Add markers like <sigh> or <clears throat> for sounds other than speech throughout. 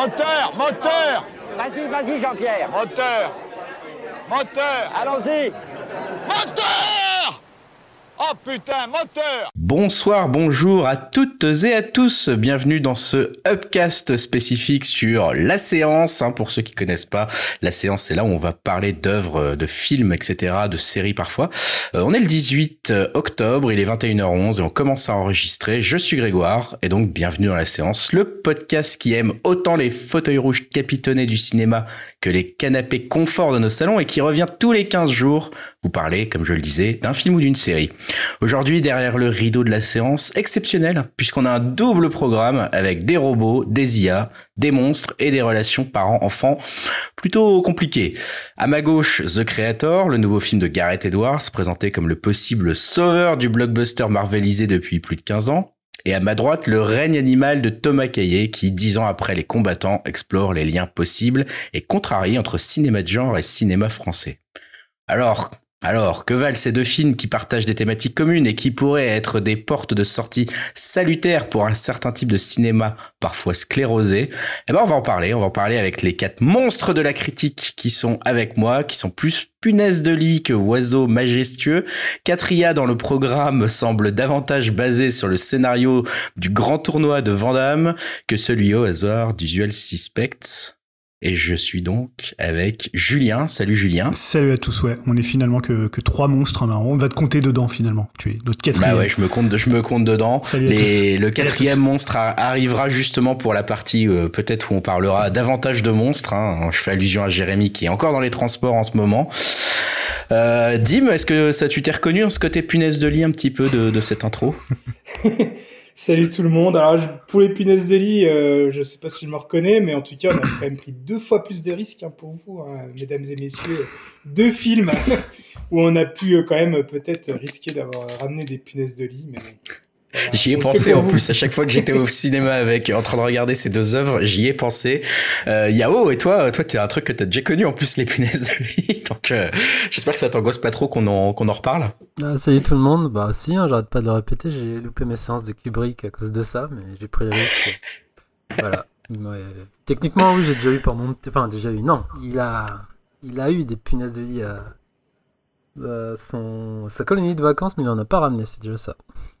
Moteur, moteur Vas-y, vas-y, Jean-Pierre. Moteur Moteur Allons-y. Moteur Oh putain, moteur Bonsoir, bonjour à toutes et à tous. Bienvenue dans ce upcast spécifique sur la séance. Hein, pour ceux qui connaissent pas, la séance, c'est là où on va parler d'œuvres, de films, etc., de séries parfois. Euh, on est le 18 octobre, il est 21h11 et on commence à enregistrer. Je suis Grégoire et donc bienvenue dans la séance, le podcast qui aime autant les fauteuils rouges capitonnés du cinéma que les canapés confort de nos salons et qui revient tous les 15 jours vous parler, comme je le disais, d'un film ou d'une série. Aujourd'hui, derrière le rideau de la séance, exceptionnel, puisqu'on a un double programme avec des robots, des IA, des monstres et des relations parents-enfants plutôt compliquées. À ma gauche, The Creator, le nouveau film de Gareth Edwards, présenté comme le possible sauveur du blockbuster marvelisé depuis plus de 15 ans. Et à ma droite, le règne animal de Thomas Caillé, qui, dix ans après les combattants, explore les liens possibles et contrarient entre cinéma de genre et cinéma français. Alors, alors, que valent ces deux films qui partagent des thématiques communes et qui pourraient être des portes de sortie salutaires pour un certain type de cinéma parfois sclérosé? Eh ben, on va en parler. On va en parler avec les quatre monstres de la critique qui sont avec moi, qui sont plus punaises de lit que oiseaux majestueux. Catria dans le programme semble davantage basé sur le scénario du grand tournoi de Vandame que celui au hasard d'Usual Suspects. Et je suis donc avec Julien. Salut Julien. Salut à tous, ouais. On est finalement que, que trois monstres. Hein. On va te compter dedans finalement. Tu es notre quatrième. Bah ouais, je me compte, je me compte dedans. Salut à tous. le quatrième monstre a- arrivera justement pour la partie euh, peut-être où on parlera davantage de monstres. Hein. Je fais allusion à Jérémy qui est encore dans les transports en ce moment. Euh, Dim, est-ce que ça tu t'es reconnu dans ce côté punaise de lit un petit peu de, de cette intro? <laughs> Salut tout le monde. Alors pour les punaises de lit, euh, je sais pas si je me reconnais, mais en tout cas, on a quand même pris deux fois plus de risques hein, pour vous, hein, mesdames et messieurs. Deux films <laughs> où on a pu euh, quand même peut-être risquer d'avoir ramené des punaises de lit. Mais. J'y ai pensé en plus à chaque fois que j'étais au <laughs> cinéma avec en train de regarder ces deux œuvres, j'y ai pensé. Euh, Yao et toi, toi t'es un truc que t'as déjà connu en plus les punaises de lit, <laughs> donc euh, j'espère que ça t'angoisse pas trop qu'on en qu'on en reparle. Ah, salut tout le monde, bah si, hein, j'arrête pas de le répéter, j'ai loupé mes séances de Kubrick à cause de ça, mais j'ai pris le risque. <laughs> voilà. Ouais. Techniquement, oui, j'ai déjà eu par mon... Enfin, déjà eu, non, il a, il a eu des punaises de lit à, à son... sa colonie de vacances, mais il en a pas ramené, c'est déjà ça.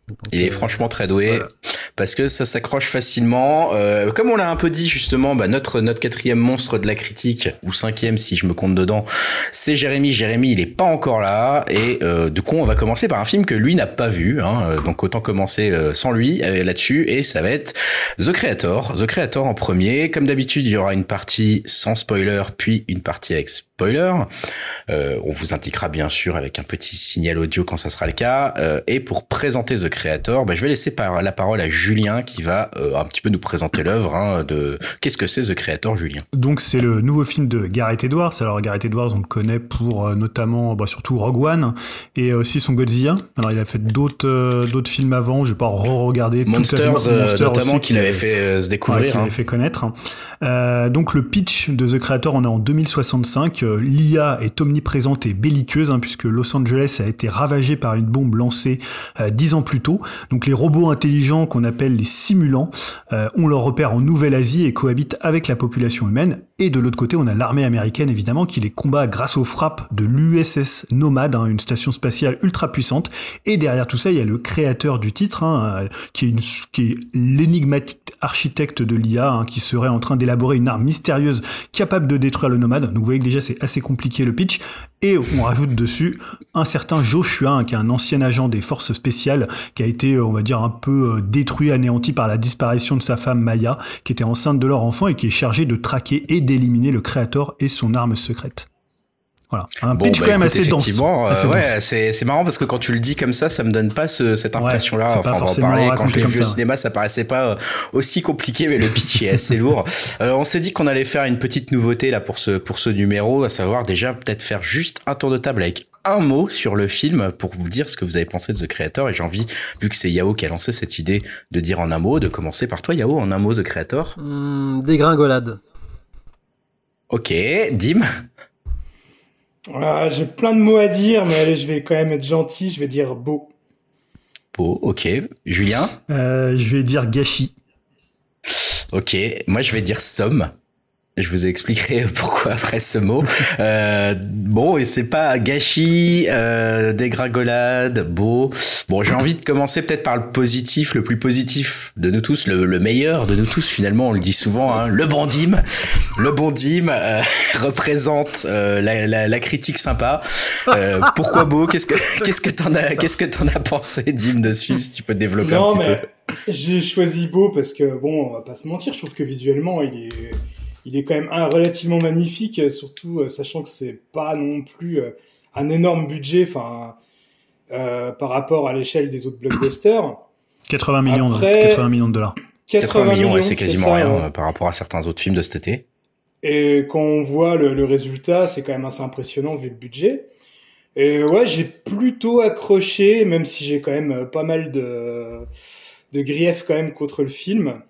Donc, Il est euh, franchement très doué. voilà. parce que ça s'accroche facilement. Euh, comme on l'a un peu dit justement, bah, notre notre quatrième monstre de la critique ou cinquième si je me compte dedans, c'est Jérémy. Jérémy, il est pas encore là et euh, du coup on va commencer par un film que lui n'a pas vu. Hein, Euh, donc autant commencer euh, sans lui là-dessus et ça va être The Creator. The Creator en premier. Comme d'habitude, il y aura une partie sans spoiler puis une partie avec spoiler. Euh, on vous indiquera bien sûr avec un petit signal audio quand ça sera le cas. Euh, et pour présenter The Creator, bah, je vais laisser par la parole à Julien qui va euh, un petit peu nous présenter l'œuvre. Hein, de qu'est-ce que c'est The Creator, Julien? Donc c'est le nouveau film de Gareth Edwards. Alors Gareth Edwards, on le connaît pour notamment, bah, surtout Rogue One et aussi son Godzilla. Alors il a fait d'autres euh, d'autres films avant. Je vais pas re-regarder tout à. Monsters, euh, Monsters notamment qu'il avait fait euh, se Ouais, découvrir. qui hein. l'avait fait connaître. Donc le pitch de The Creator, on est en 2065. Euh, L'IA est omniprésente et belliqueuse, hein, puisque Los Angeles a été ravagé par une bombe lancée euh, dix ans plus tôt. Donc les robots intelligents qu'on appelle les simulants euh, ont leur repère en Nouvelle-Asie et cohabitent avec la population humaine. Et de l'autre côté, on a l'armée américaine, évidemment, qui les combat grâce aux frappes de l'USS Nomad, hein, une station spatiale ultra puissante. Et derrière tout ça, il y a le créateur du titre, hein, euh, qui est, est l'énigmatique architecte de l'IA, qui serait en train d'élaborer une arme mystérieuse capable de détruire le Nomad. Donc vous voyez que déjà, c'est assez compliqué le pitch. Et on rajoute dessus un certain Joshua, qui est un ancien agent des forces spéciales, qui a été, euh, on va dire, un peu euh, détruit, anéanti par la disparition de sa femme Maya, qui était enceinte de leur enfant et qui est chargé de traquer et d'éliminer le créateur et son arme secrète. Voilà, un Bon, pitch bah, quand même écoute, assez dense. euh, Assez ouais, c'est c'est marrant parce que quand tu le dis comme ça, ça me donne pas ce- cette impression-là. enfin, pas on va en parler. Quand je l'ai vu au ça. cinéma, ça paraissait pas euh, aussi compliqué, mais le pitch est assez lourd. <laughs> Euh, on s'est dit qu'on allait faire une petite nouveauté là pour ce pour ce numéro, à savoir déjà peut-être faire juste un tour de table avec un mot sur le film pour vous dire ce que vous avez pensé de The Creator. Et j'ai envie, vu que c'est Yao qui a lancé cette idée de dire en un mot, de commencer par toi, Yao, en un mot The Creator. Hmm, dégringolade. Ok, Dim. Ah, J'ai plein de mots à dire, mais allez, je vais quand même être gentil. Je vais dire beau. Beau, ok. Julien? Euh, je vais dire gâchis. Ok, moi je vais dire somme. Je vous expliquerai <laughs> pourquoi après ce mot. Euh, bon, et c'est pas gâchis, euh, dégringolade, beau. Bon, j'ai envie de commencer peut-être par le positif, le plus positif de nous tous, le, le meilleur de nous tous finalement. On le dit souvent, hein, le bon dim. Le bon dim euh, <laughs> représente euh, la, la, la, critique sympa. Euh, pourquoi beau? Qu'est-ce que <laughs> qu'est-ce que t'en as qu'est-ce que t'en as pensé, dim dessus Si tu peux développer non, un petit mais peu. J'ai choisi beau parce que bon, on va pas se mentir, je trouve que visuellement il est il est quand même un, relativement magnifique, surtout euh, sachant que c'est pas non plus euh, un énorme budget, enfin, euh, par rapport à l'échelle des autres blockbusters. 80 millions, Après, de, 80 millions de dollars. 80 millions, ouais, c'est quasiment ça, rien ouais. euh, par rapport à certains autres films de cet été. Et quand on voit le, le résultat, c'est quand même assez impressionnant vu le budget. Et ouais, j'ai plutôt accroché, même si j'ai quand même pas mal de, de griefs quand même contre le film.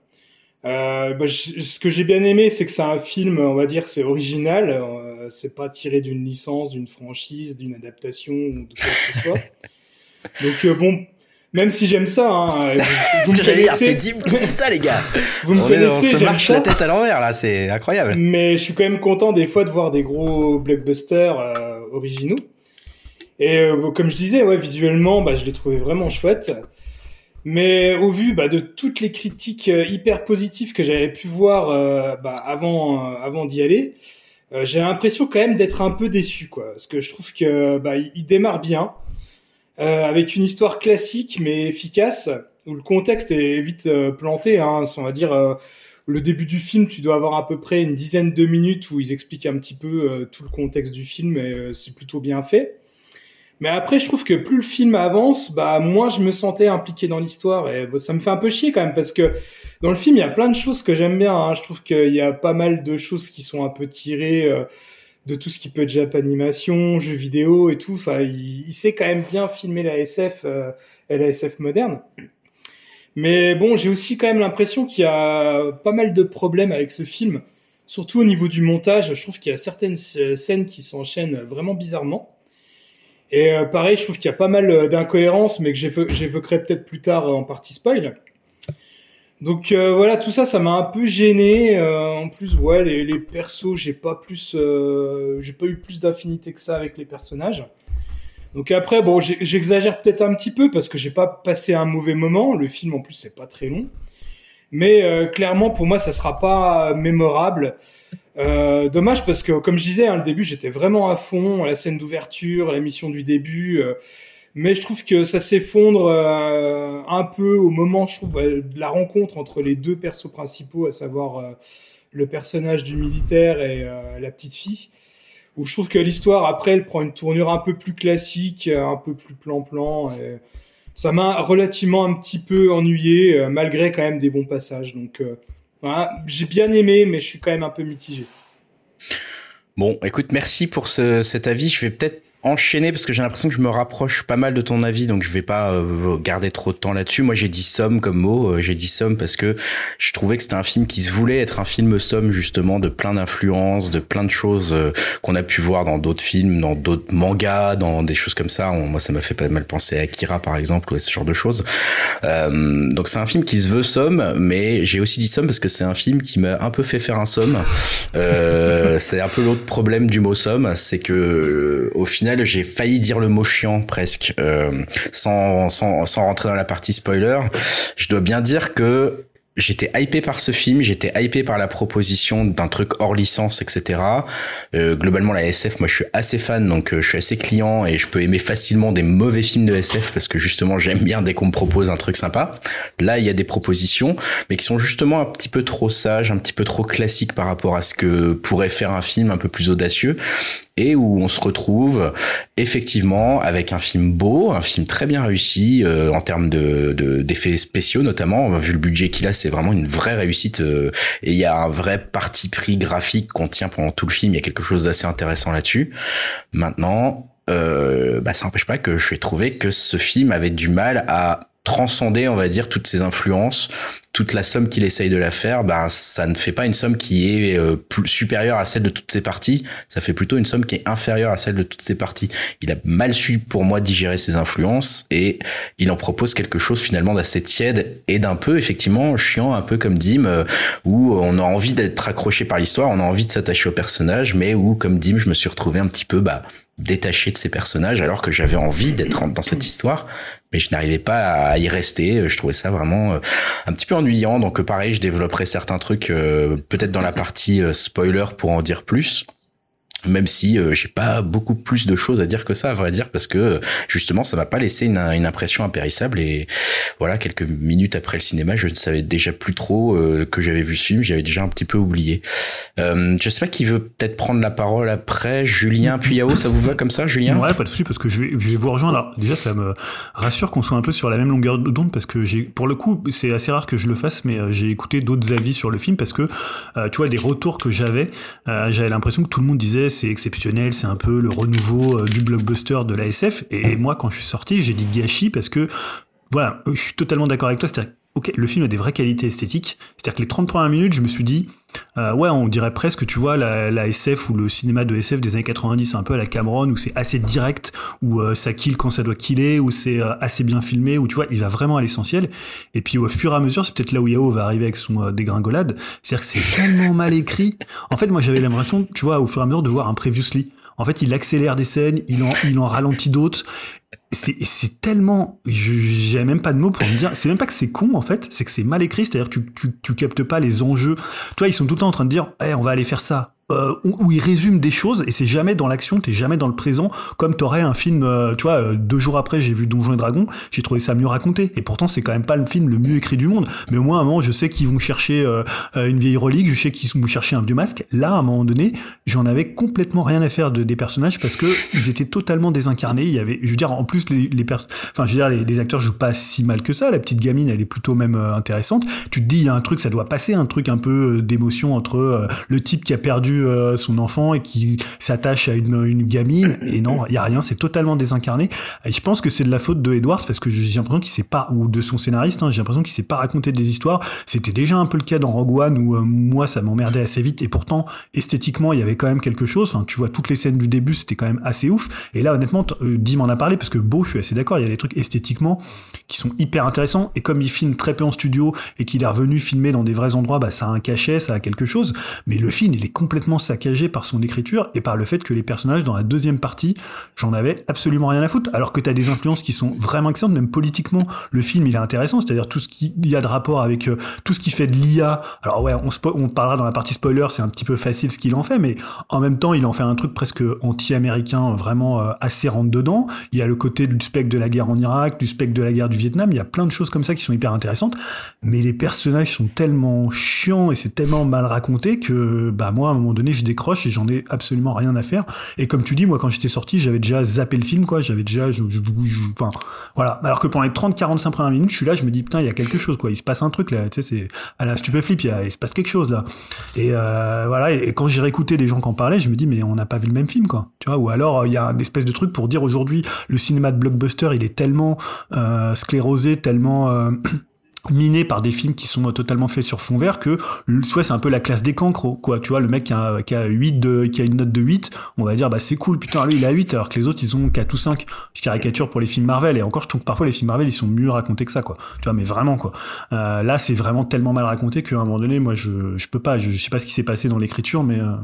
Euh, bah, je- ce que j'ai bien aimé, c'est que c'est un film, on va dire, c'est original. Euh, c'est pas tiré d'une licence, d'une franchise, d'une adaptation ou de quoi que ce soit. <laughs> Donc euh, bon, même si j'aime ça, hein, vous, vous <laughs> Ce que me c'est qui dit ça, les gars. <laughs> vous me On, connaissez, se j'aime marche ça. la tête à l'envers là, c'est incroyable. Mais je suis quand même content des fois de voir des gros blockbusters euh, originaux. Et euh, comme je disais, ouais, visuellement, bah, je l'ai trouvé vraiment chouette. Mais au vu bah, de toutes les critiques euh, hyper positives que j'avais pu voir euh, bah, avant, euh, avant d'y aller, j'ai l'impression quand même d'être un peu déçu, quoi. Parce que je trouve que bah, il, démarre bien, avec une histoire classique mais efficace, où le contexte est vite planté. Hein, on va dire le début du film, tu dois avoir à peu près une dizaine de minutes où ils expliquent un petit peu tout le contexte du film et c'est plutôt bien fait. Mais après, je trouve que plus le film avance, bah moins je me sentais impliqué dans l'histoire et bah, ça me fait un peu chier quand même parce que dans le film il y a plein de choses que j'aime bien. Hein. Je trouve qu'il y a pas mal de choses qui sont un peu tirées euh, de tout ce qui peut être Jap animation, jeux vidéo et tout. Enfin, il, sait quand même bien filmer la SF euh, et la SF moderne. Mais bon, j'ai aussi quand même l'impression qu'il y a pas mal de problèmes avec ce film, surtout au niveau du montage. Je trouve qu'il y a certaines euh, scènes qui s'enchaînent vraiment bizarrement. Et euh, pareil, je trouve qu'il y a pas mal euh, d'incohérences, mais que j'évo- j'évoquerai peut-être plus tard euh, en partie spoil. Donc voilà, tout ça, ça m'a un peu gêné. En plus, les, les persos, j'ai pas plus, j'ai pas eu plus d'affinité que ça avec les personnages. Donc après, bon, j'exagère peut-être un petit peu parce que j'ai pas passé un mauvais moment. Le film, en plus, c'est pas très long. Mais clairement, pour moi, ça sera pas mémorable. Euh, dommage parce que, comme je disais, hein, le début, j'étais vraiment à fond. La scène d'ouverture, la mission du début. euh, mais je trouve que ça s'effondre euh, un peu au moment, je trouve, de la rencontre entre les deux persos principaux, à savoir le personnage du militaire et la petite fille. Où je trouve que l'histoire, après, elle prend une tournure un peu plus classique, un peu plus plan-plan. et Ça m'a relativement un petit peu ennuyé, malgré quand même des bons passages. Donc, voilà, j'ai bien aimé, mais je suis quand même un peu mitigé. Bon, écoute, merci pour ce, cet avis. Je vais peut-être enchaîner parce que j'ai l'impression que je me rapproche pas mal de ton avis, donc je vais pas euh, garder trop de temps là-dessus. Moi, j'ai dit somme comme mot. Euh, j'ai dit somme parce que je trouvais que c'était un film qui se voulait être un film somme justement de plein d'influences, de plein de choses euh, qu'on a pu voir dans d'autres films, dans d'autres mangas, dans des choses comme ça. Moi, ça m'a fait pas mal penser à Akira par exemple ou ce genre de choses. Euh, donc c'est un film qui se veut somme, mais j'ai aussi dit somme parce que c'est un film qui m'a un peu fait faire un somme. Euh, <laughs> c'est un peu l'autre problème du mot somme, c'est que au final j'ai failli dire le mot chiant presque, euh, sans, sans sans rentrer dans la partie spoiler. Je dois bien dire que J'étais hypé par ce film, j'étais hypé par la proposition d'un truc hors licence, etc. Euh, globalement, la SF, moi, je suis assez fan, donc euh, je suis assez client et je peux aimer facilement des mauvais films de SF parce que justement, j'aime bien dès qu'on me propose un truc sympa. Là, il y a des propositions, mais qui sont justement un petit peu trop sages, un petit peu trop classiques par rapport à ce que pourrait faire un film un peu plus audacieux et où on se retrouve effectivement avec un film beau, un film très bien réussi euh, en termes de de- d'effets spéciaux notamment. Vu le budget qu'il a, c'est vraiment une vraie réussite euh, et il y a un vrai parti pris graphique qu'on tient pendant tout le film. Il y a quelque chose d'assez intéressant là-dessus. Maintenant, euh, bah, ça n'empêche pas que j'ai trouvé que ce film avait du mal à transcender, on va dire, toutes ces influences, toute la somme qu'il essaye de la faire, ben ça ne fait pas une somme qui est euh, plus supérieure à celle de toutes ses parties, ça fait plutôt une somme qui est inférieure à celle de toutes ses parties. Il a mal su pour moi digérer ses influences et il en propose quelque chose finalement d'assez tiède et d'un peu effectivement chiant, un peu comme Dim, euh, où on a envie d'être accroché par l'histoire, on a envie de s'attacher au personnage, mais où comme Dim, je me suis retrouvé un petit peu bah détaché de ces personnages alors que j'avais envie d'être dans cette histoire mais je n'arrivais pas à y rester. Je trouvais ça vraiment euh, un petit peu ennuyant. Donc pareil je développerai certains trucs euh, peut-être dans la partie euh, spoiler pour en dire plus même si euh, j'ai pas beaucoup plus de choses à dire que ça à vrai dire parce que justement ça m'a pas laissé une, une, impression impérissable et voilà quelques minutes après le cinéma je ne savais déjà plus trop euh, que j'avais vu ce film j'avais déjà un petit peu oublié. Euh, je sais pas qui veut peut-être prendre la parole après. Julien puis Yao ça vous va comme ça Julien? Ouais pas de souci parce que je vais, je vais vous rejoindre. Alors, déjà ça me rassure qu'on soit un peu sur la même longueur d'onde parce que j'ai pour le coup c'est assez rare que je le fasse mais euh, j'ai écouté d'autres avis sur le film parce que euh, tu vois des retours que j'avais j'avais l'impression que tout le monde disait c'est exceptionnel, c'est un peu le renouveau euh, du blockbuster de la SF. Et moi, quand je suis sorti, j'ai dit gâchis parce que, voilà, je suis totalement d'accord avec toi. C'est-à-dire, ok, le film a des vraies qualités esthétiques. C'est-à-dire que les 30 premières minutes, je me suis dit, euh, ouais, on dirait presque, tu vois, la, la, SF ou le cinéma de SF des années 90, un peu à la Cameron, où c'est assez direct, où euh, ça kill quand ça doit killer, où c'est euh, assez bien filmé, où tu vois, il va vraiment à l'essentiel. Et puis au fur et à mesure, c'est peut-être là où Yao va arriver avec son euh, dégringolade, c'est-à-dire que c'est <laughs> tellement mal écrit. En fait, moi j'avais l'impression, tu vois, au fur et à mesure de voir un previously. En fait, il accélère des scènes, il en, il en ralentit d'autres. C'est tellement, j'ai même pas de mots pour me dire. C'est même pas que c'est con en fait, c'est que c'est mal écrit. C'est-à-dire que tu, tu, tu captes pas les enjeux. Tu vois, ils sont tout le temps en train de dire, hey, on va aller faire ça euh, où, il résume des choses et c'est jamais dans l'action, t'es jamais dans le présent, comme t'aurais un film, euh, tu vois, euh, deux jours après j'ai vu Donjons et Dragons, j'ai trouvé ça mieux raconté. Et pourtant c'est quand même pas le film le mieux écrit du monde, mais au moins à un moment je sais qu'ils vont chercher euh, une vieille relique, je sais qu'ils vont chercher un vieux masque, là à un moment donné j'en avais complètement rien à faire de, des personnages parce que ils étaient totalement désincarnés, il y avait, je veux dire en plus les, les enfin je veux dire les, les, acteurs jouent pas si mal que ça, la petite gamine elle est plutôt même intéressante, tu te dis il y a un truc ça doit passer, un truc un peu d'émotion entre le type qui a perdu euh, son enfant et qui s'attache à une, gamine. Et non il y a rien c'est totalement désincarné. Et je pense que c'est de la faute de Edwards parce que j'ai l'impression qu'il sait pas ou de son scénariste hein, j'ai l'impression qu'il sait pas raconter des histoires. C'était déjà un peu le cas dans Rogue One où euh, moi ça m'emmerdait assez vite. Et pourtant esthétiquement il y avait quand même quelque chose. Tu vois toutes les scènes du début c'était quand même assez ouf. Et là honnêtement euh, Dim en a parlé parce que beau je suis assez d'accord il y a des trucs esthétiquement qui sont hyper intéressants. Et comme il filme très peu en studio et qu'il est revenu filmer dans des vrais endroits bah ça a un cachet ça a quelque chose. Mais le film il est complètement saccagé par son écriture et par le fait que les personnages dans la deuxième partie, j'en avais absolument rien à foutre. Alors que tu as des influences qui sont vraiment excellentes, même politiquement, le film il est intéressant, c'est-à-dire tout ce qui y a de rapport avec euh, tout ce qui fait de l'IA. Alors ouais, on, on parlera dans la partie spoiler, c'est un petit peu facile ce qu'il en fait, mais en même temps, il en fait un truc presque anti-américain, vraiment euh, assez rentre dedans. Il y a le côté du spectre de la guerre en Irak, du spectre de la guerre du Vietnam, il y a plein de choses comme ça qui sont hyper intéressantes, mais les personnages sont tellement chiants et c'est tellement mal raconté que bah moi à un moment donné je décroche et j'en ai absolument rien à faire. Et comme tu dis, moi, quand j'étais sorti, j'avais déjà zappé le film, quoi. J'avais déjà, je, je, enfin, voilà. Alors que pendant les 30, 45 premières minutes, je suis là, je me dis, putain, il y a quelque chose, quoi. Il se passe un truc, là. Tu sais, c'est à la stupéflip, il, il se passe quelque chose, là. Et euh, voilà. Et, quand j'ai réécouté des gens qui en parlaient, je me dis, mais on n'a pas vu le même film, quoi. Tu vois, ou alors, il y a une espèce de truc pour dire aujourd'hui, le cinéma de blockbuster, il est tellement euh, sclérosé, tellement. Euh, <clears throat> miné par des films qui sont totalement faits sur fond vert que soit c'est un peu la classe des cancres quoi tu vois le mec qui a, qui a 8 de, qui a une note de 8 on va dire bah c'est cool putain lui il a 8 alors que les autres ils ont 4 ou 5 je caricature pour les films Marvel et encore je trouve que parfois les films Marvel ils sont mieux racontés que ça quoi. Tu vois mais vraiment quoi. Euh, là c'est vraiment tellement mal raconté qu'à un moment donné moi je, je peux pas je, je sais pas ce qui s'est passé dans l'écriture mais euh,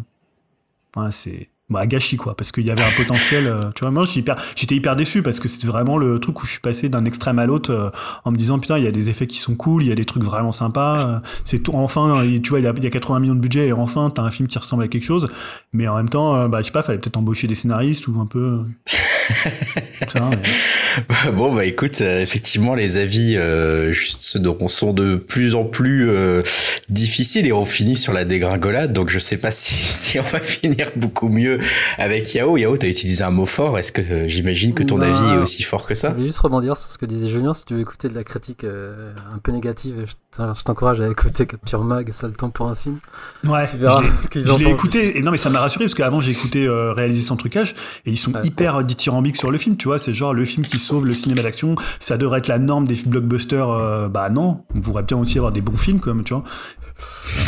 ouais, c'est bah, gâchis quoi parce qu'il y avait un potentiel euh, tu vois moi j'étais hyper, j'étais hyper déçu parce que c'était vraiment le truc où je suis passé d'un extrême à l'autre euh, en me disant putain il y a des effets qui sont cool il y a des trucs vraiment sympas euh, c'est tout enfin tu vois il y, a, il y a 80 millions de budget et enfin t'as un film qui ressemble à quelque chose mais en même temps bah je sais pas fallait peut-être embaucher des scénaristes ou un peu <laughs> <laughs> bon bah écoute euh, effectivement les avis euh, juste sont de plus en plus euh, difficiles et on finit sur la dégringolade. Donc je sais pas <laughs> si, si on va finir beaucoup mieux avec Yao. Yao t'as utilisé un mot fort. Est-ce que euh, j'imagine que ton bah, avis est aussi fort que ça? je vais juste rebondir sur ce que disait Julien. Si tu veux écouter de la critique euh, un peu négative je t'encourage à écouter Capture Mag ça le temps pour un film. Ouais tu verras je l'ai écouté. Et non mais ça m'a rassuré parce qu'avant j'ai écouté réaliser sans trucage et ils sont ouais, hyper ouais. Dithyrambique sur le film, tu vois. C'est genre le film qui sauve le cinéma d'action. Ça devrait être la norme des blockbusters. euh, bah non, on pourrait bien aussi avoir des bons films, quand même, tu vois.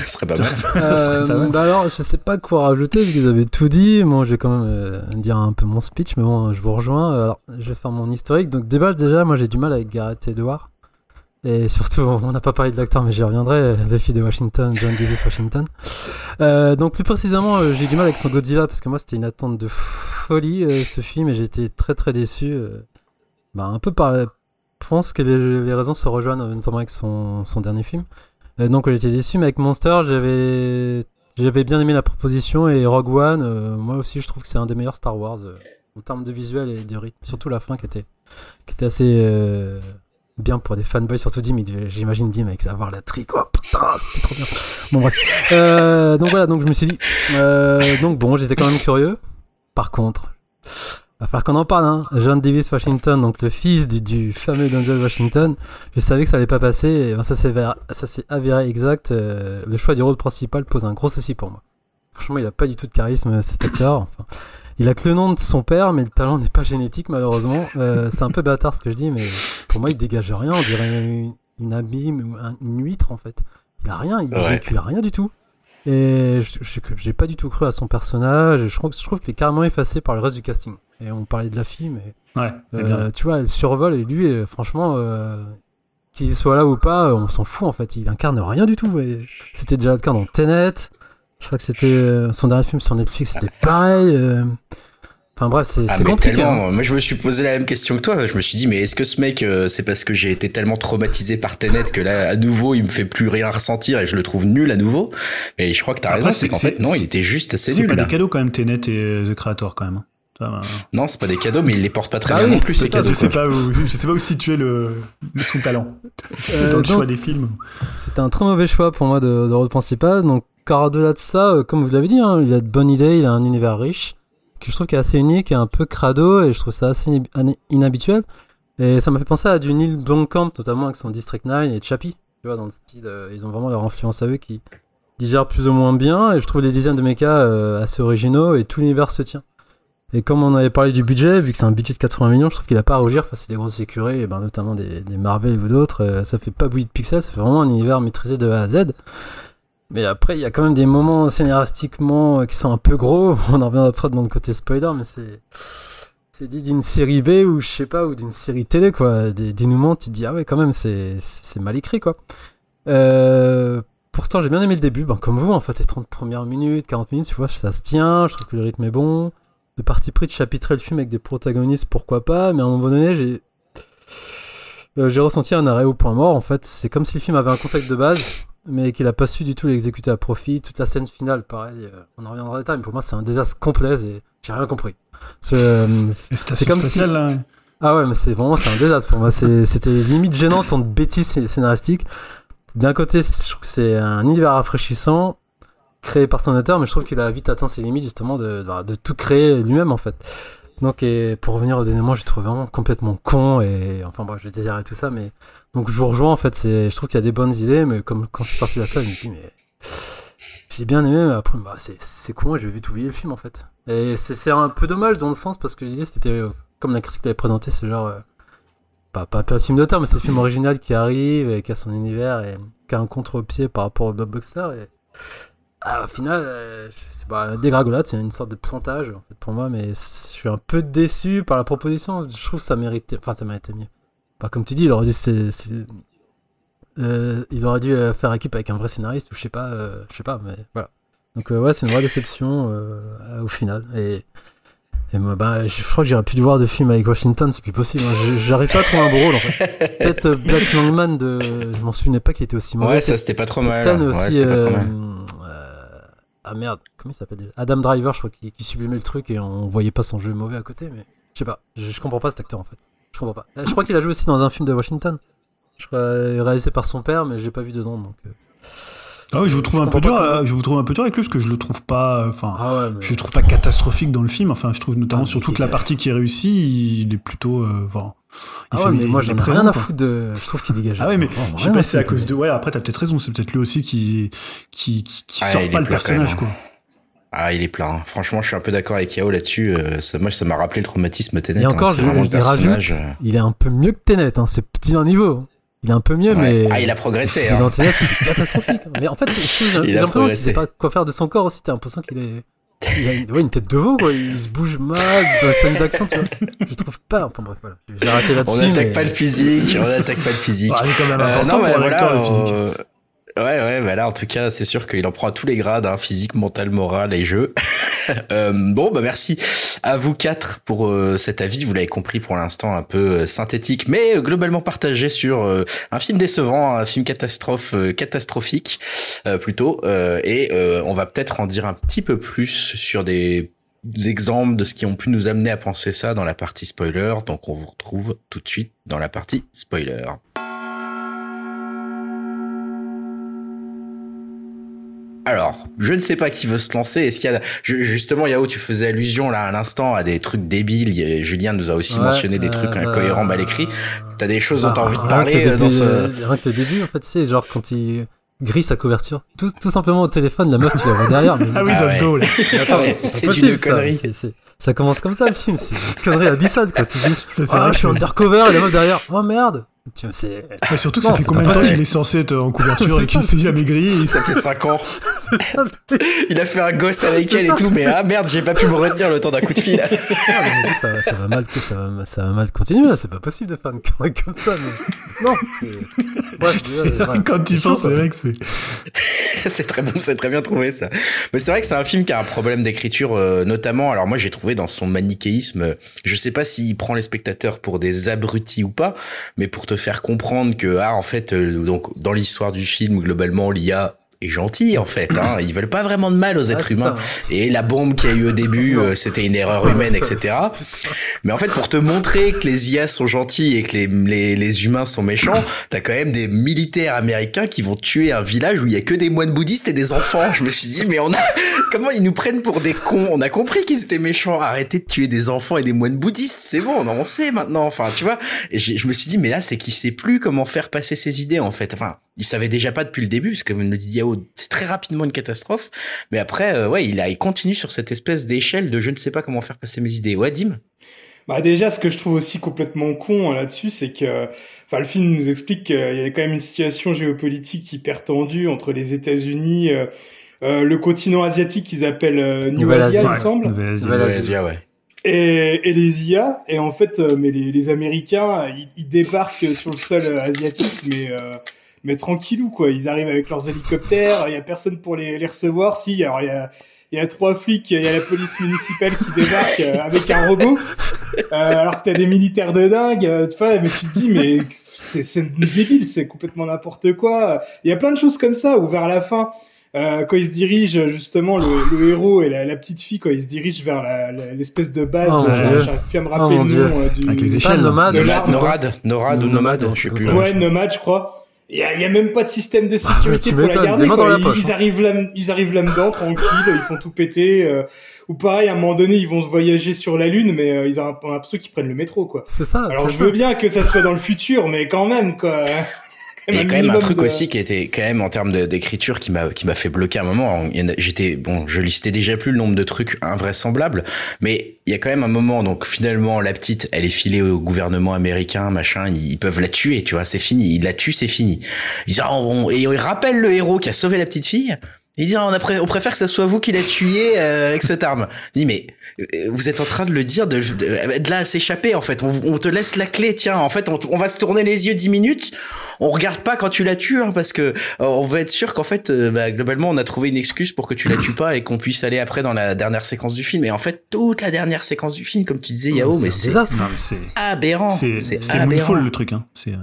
Ce serait pas mal. <laughs> Euh, pas mal. bah alors, je sais pas quoi rajouter, que vous avez tout dit. Moi, je vais quand même euh, dire un peu mon speech, mais bon, je vous rejoins. Alors, je vais faire mon historique. Donc, de base, déjà, moi, j'ai du mal avec Gareth Edwards. Et surtout, on n'a pas parlé de l'acteur, mais j'y reviendrai. Le fils de Washington, John Davis Washington. Euh, donc, plus précisément, euh, j'ai du mal avec son Godzilla, parce que moi, c'était une attente de folie, euh, ce film, et j'ai été très, très déçu. euh, bah, un peu par. la- Je pense que les, raisons se rejoignent, notamment avec son, son dernier film. Euh, donc j'étais déçu, mais avec Monster, j'avais bien aimé la proposition et Rogue One, euh, moi aussi je trouve que c'est un des meilleurs Star Wars euh, en termes de visuel et de rythme, surtout la fin qui était qui était assez euh, bien pour des fanboys, surtout Dim, j'imagine Dim avec avoir la trique, oh putain, c'était trop bien. Bon bref, Euh, donc voilà, donc je me suis dit, euh, donc bon, j'étais quand même curieux. Par contre, va falloir qu'on en parle, hein. John Davis Washington, donc le fils du, fameux Denzel Washington. Je savais que ça allait pas passer, ben, ça s'est avéré, exact. euh, le choix du rôle principal pose un gros souci pour moi. Franchement, il a pas du tout de charisme, cet acteur. Il a que le nom de son père, mais le talent n'est pas génétique, malheureusement. C'est un peu bâtard ce que je dis, mais pour moi, il dégage rien. On dirait une, une abîme ou un- une huître, en fait. Il a rien, il, Ouais. il a rien du tout. Et j'ai pas du tout cru à son personnage. Je trouve, je trouve qu'il est carrément effacé par le reste du casting. Et on parlait de la fille, mais Ouais, euh, bien. tu vois, elle survole et lui, euh, franchement, euh, qu'il soit là ou pas, on s'en fout en fait. Il incarne rien du tout. et C'était déjà le cas dans Tenet. Je crois que c'était son dernier film sur Netflix, c'était pareil. Enfin bref, c'est Ah, c'est mais compliqué. tellement. hein. Moi, je me suis posé la même question que toi. Je me suis dit, mais est-ce que ce mec, euh, c'est parce que j'ai été tellement traumatisé par Tenet que là, à nouveau, il me fait plus rien ressentir et je le trouve nul à nouveau? Mais je crois que t'as raison, c'est- c'est qu'en c'est- fait, non, il c'est- était juste assez C'est nul. pas là. des cadeaux quand même, Tenet et euh, The Creator quand même. Ça, bah, Non, c'est pas des cadeaux, mais il les porte pas très Ah bien non plus, ces cadeaux. je sais pas où, je sais pas où situer le, le- son talent <laughs> Euh, dans le donc, choix des films. C'était un très mauvais choix pour moi de, de rôle principal. Donc, car au-delà de ça, euh, comme vous l'avez dit, hein, il a de bonnes idées, il a un univers riche, que je trouve qui est assez unique et un peu crado, et je trouve ça assez inhabituel. Et ça m'a fait penser à du Neil Blomkamp, notamment avec son District 9 et Chappie. Tu vois, dans le style, euh, ils ont vraiment leur influence à eux qui digèrent plus ou moins bien, et je trouve les designs de mecha assez originaux, et tout l'univers se tient. Et comme on avait parlé du budget, vu que c'est un budget de 80 millions, je trouve qu'il a pas à rougir face à des grosses écuries, et ben, notamment des, Marvel ou d'autres. euh, ça fait pas bouillir de pixels, ça fait vraiment un univers maîtrisé de A à Z. Mais après, il y a quand même des moments scénaristiquement euh, qui sont un peu gros. <laughs> On en reviendra peut-être dans le côté spoiler, mais c'est. C'est dit d'une série B ou je sais pas, ou d'une série télé, quoi. Des dénouements, tu te dis, ah ouais, quand même, c'est c'est mal écrit, quoi. Euh, pourtant, j'ai bien aimé le début, ben, comme vous, en fait, les 30 premières minutes, 40 minutes, tu vois, ça se tient, je trouve que le rythme est bon. Le parti pris de chapitrer le film avec des protagonistes, pourquoi pas, mais à un moment donné, j'ai. Euh, j'ai ressenti un arrêt au point mort, en fait. C'est comme si le film avait un concept de base, mais qu'il a pas su du tout l'exécuter à profit. Toute la scène finale, pareil, euh, on en reviendra en détail, mais pour moi, c'est un désastre complet et j'ai rien compris. Euh, Les stations comme si- spatiales, là. ah ouais, mais c'est vraiment c'est un désastre pour moi. C'est- C'était limite gênant tant de bêtises scé- scénaristiques. D'un côté, je trouve que c'est un univers rafraîchissant créé par son auteur, mais je trouve qu'il a vite atteint ses limites justement de, de, de tout créer lui-même en fait. Donc, et pour revenir au dénouement, j'ai trouvé vraiment complètement con et enfin bref, je désirais tout ça, mais donc je vous rejoins en fait. C'est, je trouve qu'il y a des bonnes idées, mais comme quand je suis sorti de la salle, je me dis mais j'ai bien aimé, mais après bah, c'est, c'est con et je vais vite oublier le film en fait. Et c'est, c'est un peu dommage dans le sens parce que l'idée c'était euh, comme la critique l'avait présenté, c'est genre euh, pas, pas, pas un film d'auteur, mais c'est le film original qui arrive et qui a son univers et qui a un contre-pied par rapport au blockbuster. Et ah, au final, euh, c'est bah, dégringolade, c'est une sorte de en fait, pour moi, mais je suis un peu déçu par la proposition. Je trouve que ça méritait, enfin ça méritait mieux. Bah, comme tu dis, il aurait dû, c'est, c'est- euh, il aurait dû euh, faire équipe avec un vrai scénariste ou je sais pas, euh, je sais pas, mais voilà. Donc ouais, c'est une vraie déception au final. Et et moi, bah, je crois que plus du voir de film avec Washington, c'est plus possible. hein. J'arrive pas à trouver un bon rôle en fait. <laughs> Peut-être Black Longman de. Je m'en souvenais pas qu'il était aussi mauvais. Ouais, ça c'était pas trop Ouais, pas mal. Ah merde, comment il s'appelle déjà? Adam Driver, je crois, qui, qui sublimait le truc et on voyait pas son jeu mauvais à côté, mais je sais pas. Je, je comprends pas cet acteur en fait. Je comprends pas. Euh, Je crois qu'il a joué aussi dans un film de Washington. Je crois euh, réalisé par son père, mais j'ai pas vu dedans donc. euh. Ah oui, je vous trouve Je un peu dur, je vous trouve un peu dur avec lui parce que je le trouve pas, enfin, Ah ouais, mais. je le trouve pas catastrophique dans le film. Enfin, je trouve notamment Ah, sur toute la partie qui est réussie, il est plutôt, euh, enfin, il Ah ouais, mais moi j'en ai rien à foutre de. Je trouve qu'il dégage. Ah ouais, mais je sais pas à si c'est à cause de. Ouais, après, t'as peut-être raison, c'est peut-être lui aussi qui, qui, qui, qui Ah, sort il pas le personnage, même. quoi. Ah, il est plein. Franchement, je suis un peu d'accord avec Yao là-dessus. Euh, ça, moi, ça m'a rappelé le traumatisme Tenet. Et encore, hein, c'est je, rajoute, il est un peu mieux que Tenet, hein, c'est petit d'un niveau. Il est un peu mieux, Ouais. mais. Ah, il a progressé. Hein. dans Tenet, c'était catastrophique. hein. Mais en fait, c'est- j'ai <laughs> Il a j'ai l'impression qu'il progressé. sait pas quoi faire de son corps aussi. T'as l'impression qu'il est. Il a une, ouais, une tête de veau, quoi. Il se bouge mal dans la scène d'action, tu vois. Je trouve pas. Enfin bref, voilà. J'ai raté là-dessus. On n'attaque mais- pas le physique. On n'attaque pas le physique. Ah, c'est quand même Euh, important mais pour un acteur, le physique. Ouais, ouais, bah là, en tout cas, c'est sûr qu'il en prend à tous les grades, hein, physique, mental, moral et jeu. <laughs> Euh, bon, bah merci à vous quatre pour euh, cet avis. Vous l'avez compris pour l'instant un peu euh, synthétique, mais globalement partagé sur un film décevant, un film catastrophe, catastrophique plutôt. et on va peut-être en dire un petit peu plus sur des exemples de ce qui ont pu nous amener à penser ça dans la partie spoiler. Donc on vous retrouve tout de suite dans la partie spoiler. Alors, je ne sais pas qui veut se lancer. Est-ce qu'il y a justement Yao, tu faisais allusion là à l'instant à des trucs débiles. Julien nous a aussi Ouais, mentionné des euh, trucs incohérents mal écrits. T'as des choses dont Bah, t'as envie de parler euh, dans début, ce euh, Rien que le début, en fait, c'est genre quand il grille sa couverture. Tout, tout simplement au téléphone, la meuf, tu la vois derrière. Mais <laughs> Ah oui, Ah dans ouais. le dos, là. <laughs> c'est une ça. connerie. C'est- Ça commence comme ça le film, c'est une connerie abyssale quoi. Tu dis, <laughs> Ça, ah, vrai je suis undercover et la meuf derrière, oh merde. Tu vois, c'est. Mais surtout, Non, ça fait combien de temps qu'il est censé être en couverture <laughs> et qu'il s'est jamais grillé Ça fait 5 ans. <laughs> Il a fait un gosse avec elle et tout, mais ah merde, j'ai pas pu me retenir le temps d'un coup de fil. <laughs> Ça, va- ça va mal, ça va, ça va mal continuer. C'est pas possible de faire une connerie comme ça. Mais... Non. ouais, ouais. quand tu penses, c'est vrai que c'est. c'est très bon, c'est très bien trouvé ça. Mais c'est vrai que c'est un film qui a un problème d'écriture, euh, notamment. Alors moi j'ai trouvé dans son manichéisme, je sais pas s'il prend les spectateurs pour des abrutis ou pas, mais pour te faire comprendre que ah en fait euh, dans l'histoire du film globalement l'IA est gentil en fait. Hein, ils veulent pas vraiment de mal aux êtres humains. ça, hein. Et la bombe qu'il y a eu au début, euh, c'était une erreur humaine, Ça, etc. Mais en fait, pour te montrer que les IA sont gentils et que les, les, les humains sont méchants, t'as quand même des militaires américains qui vont tuer un village où il y a que des moines bouddhistes et des enfants. Je me suis dit, mais on a, comment ils nous prennent pour des cons? On a compris qu'ils étaient méchants. Arrêtez de tuer des enfants et des moines bouddhistes. C'est bon, on en sait maintenant. Enfin, tu vois. Et je me suis dit, mais là, c'est qu'il sait plus comment faire passer ses idées, en fait. Enfin, il savait déjà pas depuis le début, parce que comme le dit C'est très rapidement une catastrophe. Mais après, euh, ouais, il a, il continue sur cette espèce d'échelle de je ne sais pas comment faire passer mes idées. Ouais, Dim? Bah déjà, ce que je trouve aussi complètement con euh, là-dessus, c'est que, enfin, le film nous explique qu'il y a quand même une situation géopolitique hyper tendue entre les États-Unis, euh, euh, le continent asiatique qu'ils appellent euh, New Asia, il me semble, Ouais, et, et les IA. Et en fait, euh, mais les, les Américains, ils, ils débarquent sur le sol asiatique, mais euh, mais tranquillou quoi. Ils arrivent avec leurs hélicoptères. Il y a personne pour les, les recevoir. Si, alors il y a il y a trois flics, il y a la police municipale qui débarque euh, avec un robot, euh, alors que t'as des militaires de dingue. euh, tu vois, mais tu te dis mais c'est c'est débile, c'est complètement n'importe quoi. Il y a plein de choses comme ça où vers la fin. Euh, quand ils se dirigent justement le, le héros et la, la petite fille quand ils se dirigent vers la- la- l'espèce de base, Oh, j'arrive plus à me Oh, rappeler mon le nom euh, du Avec les échelles. nomade. De Nomade, Norad, Norad ou Nomade, Nomade, je sais plus. Ouais, Nomad, je crois. Il y y a même pas de système de mais sécurité pour la garder. quoi. la Ils, poche, ils hein. arrivent là, ils arrivent là-dedans, tranquilles, ils font tout péter. euh, ou pareil, à un moment donné, ils vont se voyager sur la Lune, mais euh, ils ont l'impression qu'ils prennent le métro, quoi. C'est ça. Alors je ça. veux bien que ça soit dans le futur, mais quand même, quoi. Il y a quand même un truc de- aussi qui était quand même en termes d'écriture qui m'a qui m'a fait bloquer un moment. J'étais bon, je listais déjà plus le nombre de trucs invraisemblables, mais il y a quand même un moment donc finalement la petite, elle est filée au gouvernement américain, machin, ils peuvent la tuer, tu vois, c'est fini, ils la tuent, c'est fini. Ils disent, ah, on- et ils rappellent le héros qui a sauvé la petite fille. Il dit, ah, on, a on préfère que ça soit vous qui la tuiez euh, avec cette arme. Il dit, mais vous êtes en train de le dire, de, de, de là à s'échapper en fait. On, on te laisse la clé, tiens. En fait, on, on va se tourner les yeux dix minutes. On regarde pas quand tu la tues, hein, parce que euh, on veut être sûr qu'en fait, euh, bah, globalement, on a trouvé une excuse pour que tu la tues pas et qu'on puisse aller après dans la dernière séquence du film. Et en fait, toute la dernière séquence du film, comme tu disais, Yao, mais c'est. Non, mais c'est. aberrant. C'est aberrant. Le truc, hein. C'est euh,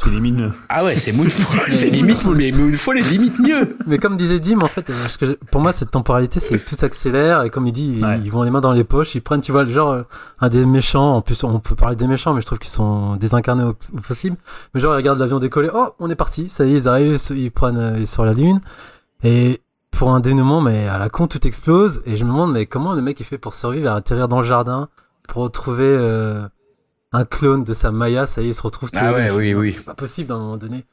c'est les mines. Ah ouais, c'est Moonfall, c'est limite, mais Moonfall est limite mieux. Mais comme disait Dim, en fait, euh, ce que pour moi, cette temporalité, c'est que tout accélère et comme il dit, ils, Ouais. ils vont les mains dans les poches, ils prennent, tu vois, le genre, euh, un des méchants, en plus, on peut parler des méchants, mais je trouve qu'ils sont désincarnés au, au possible. Mais genre, ils regardent l'avion décoller, oh, on est parti, ça y est, ils arrivent, ils prennent, euh, ils sont sur la lune. Et pour un dénouement, mais à la con, tout explose. Et je me demande, mais comment le mec il fait pour survivre, à atterrir dans le jardin, pour retrouver euh, un clone de sa Maya, ça y est, il se retrouve tout Ah ouais, oui, oui. C'est pas possible à un moment donné.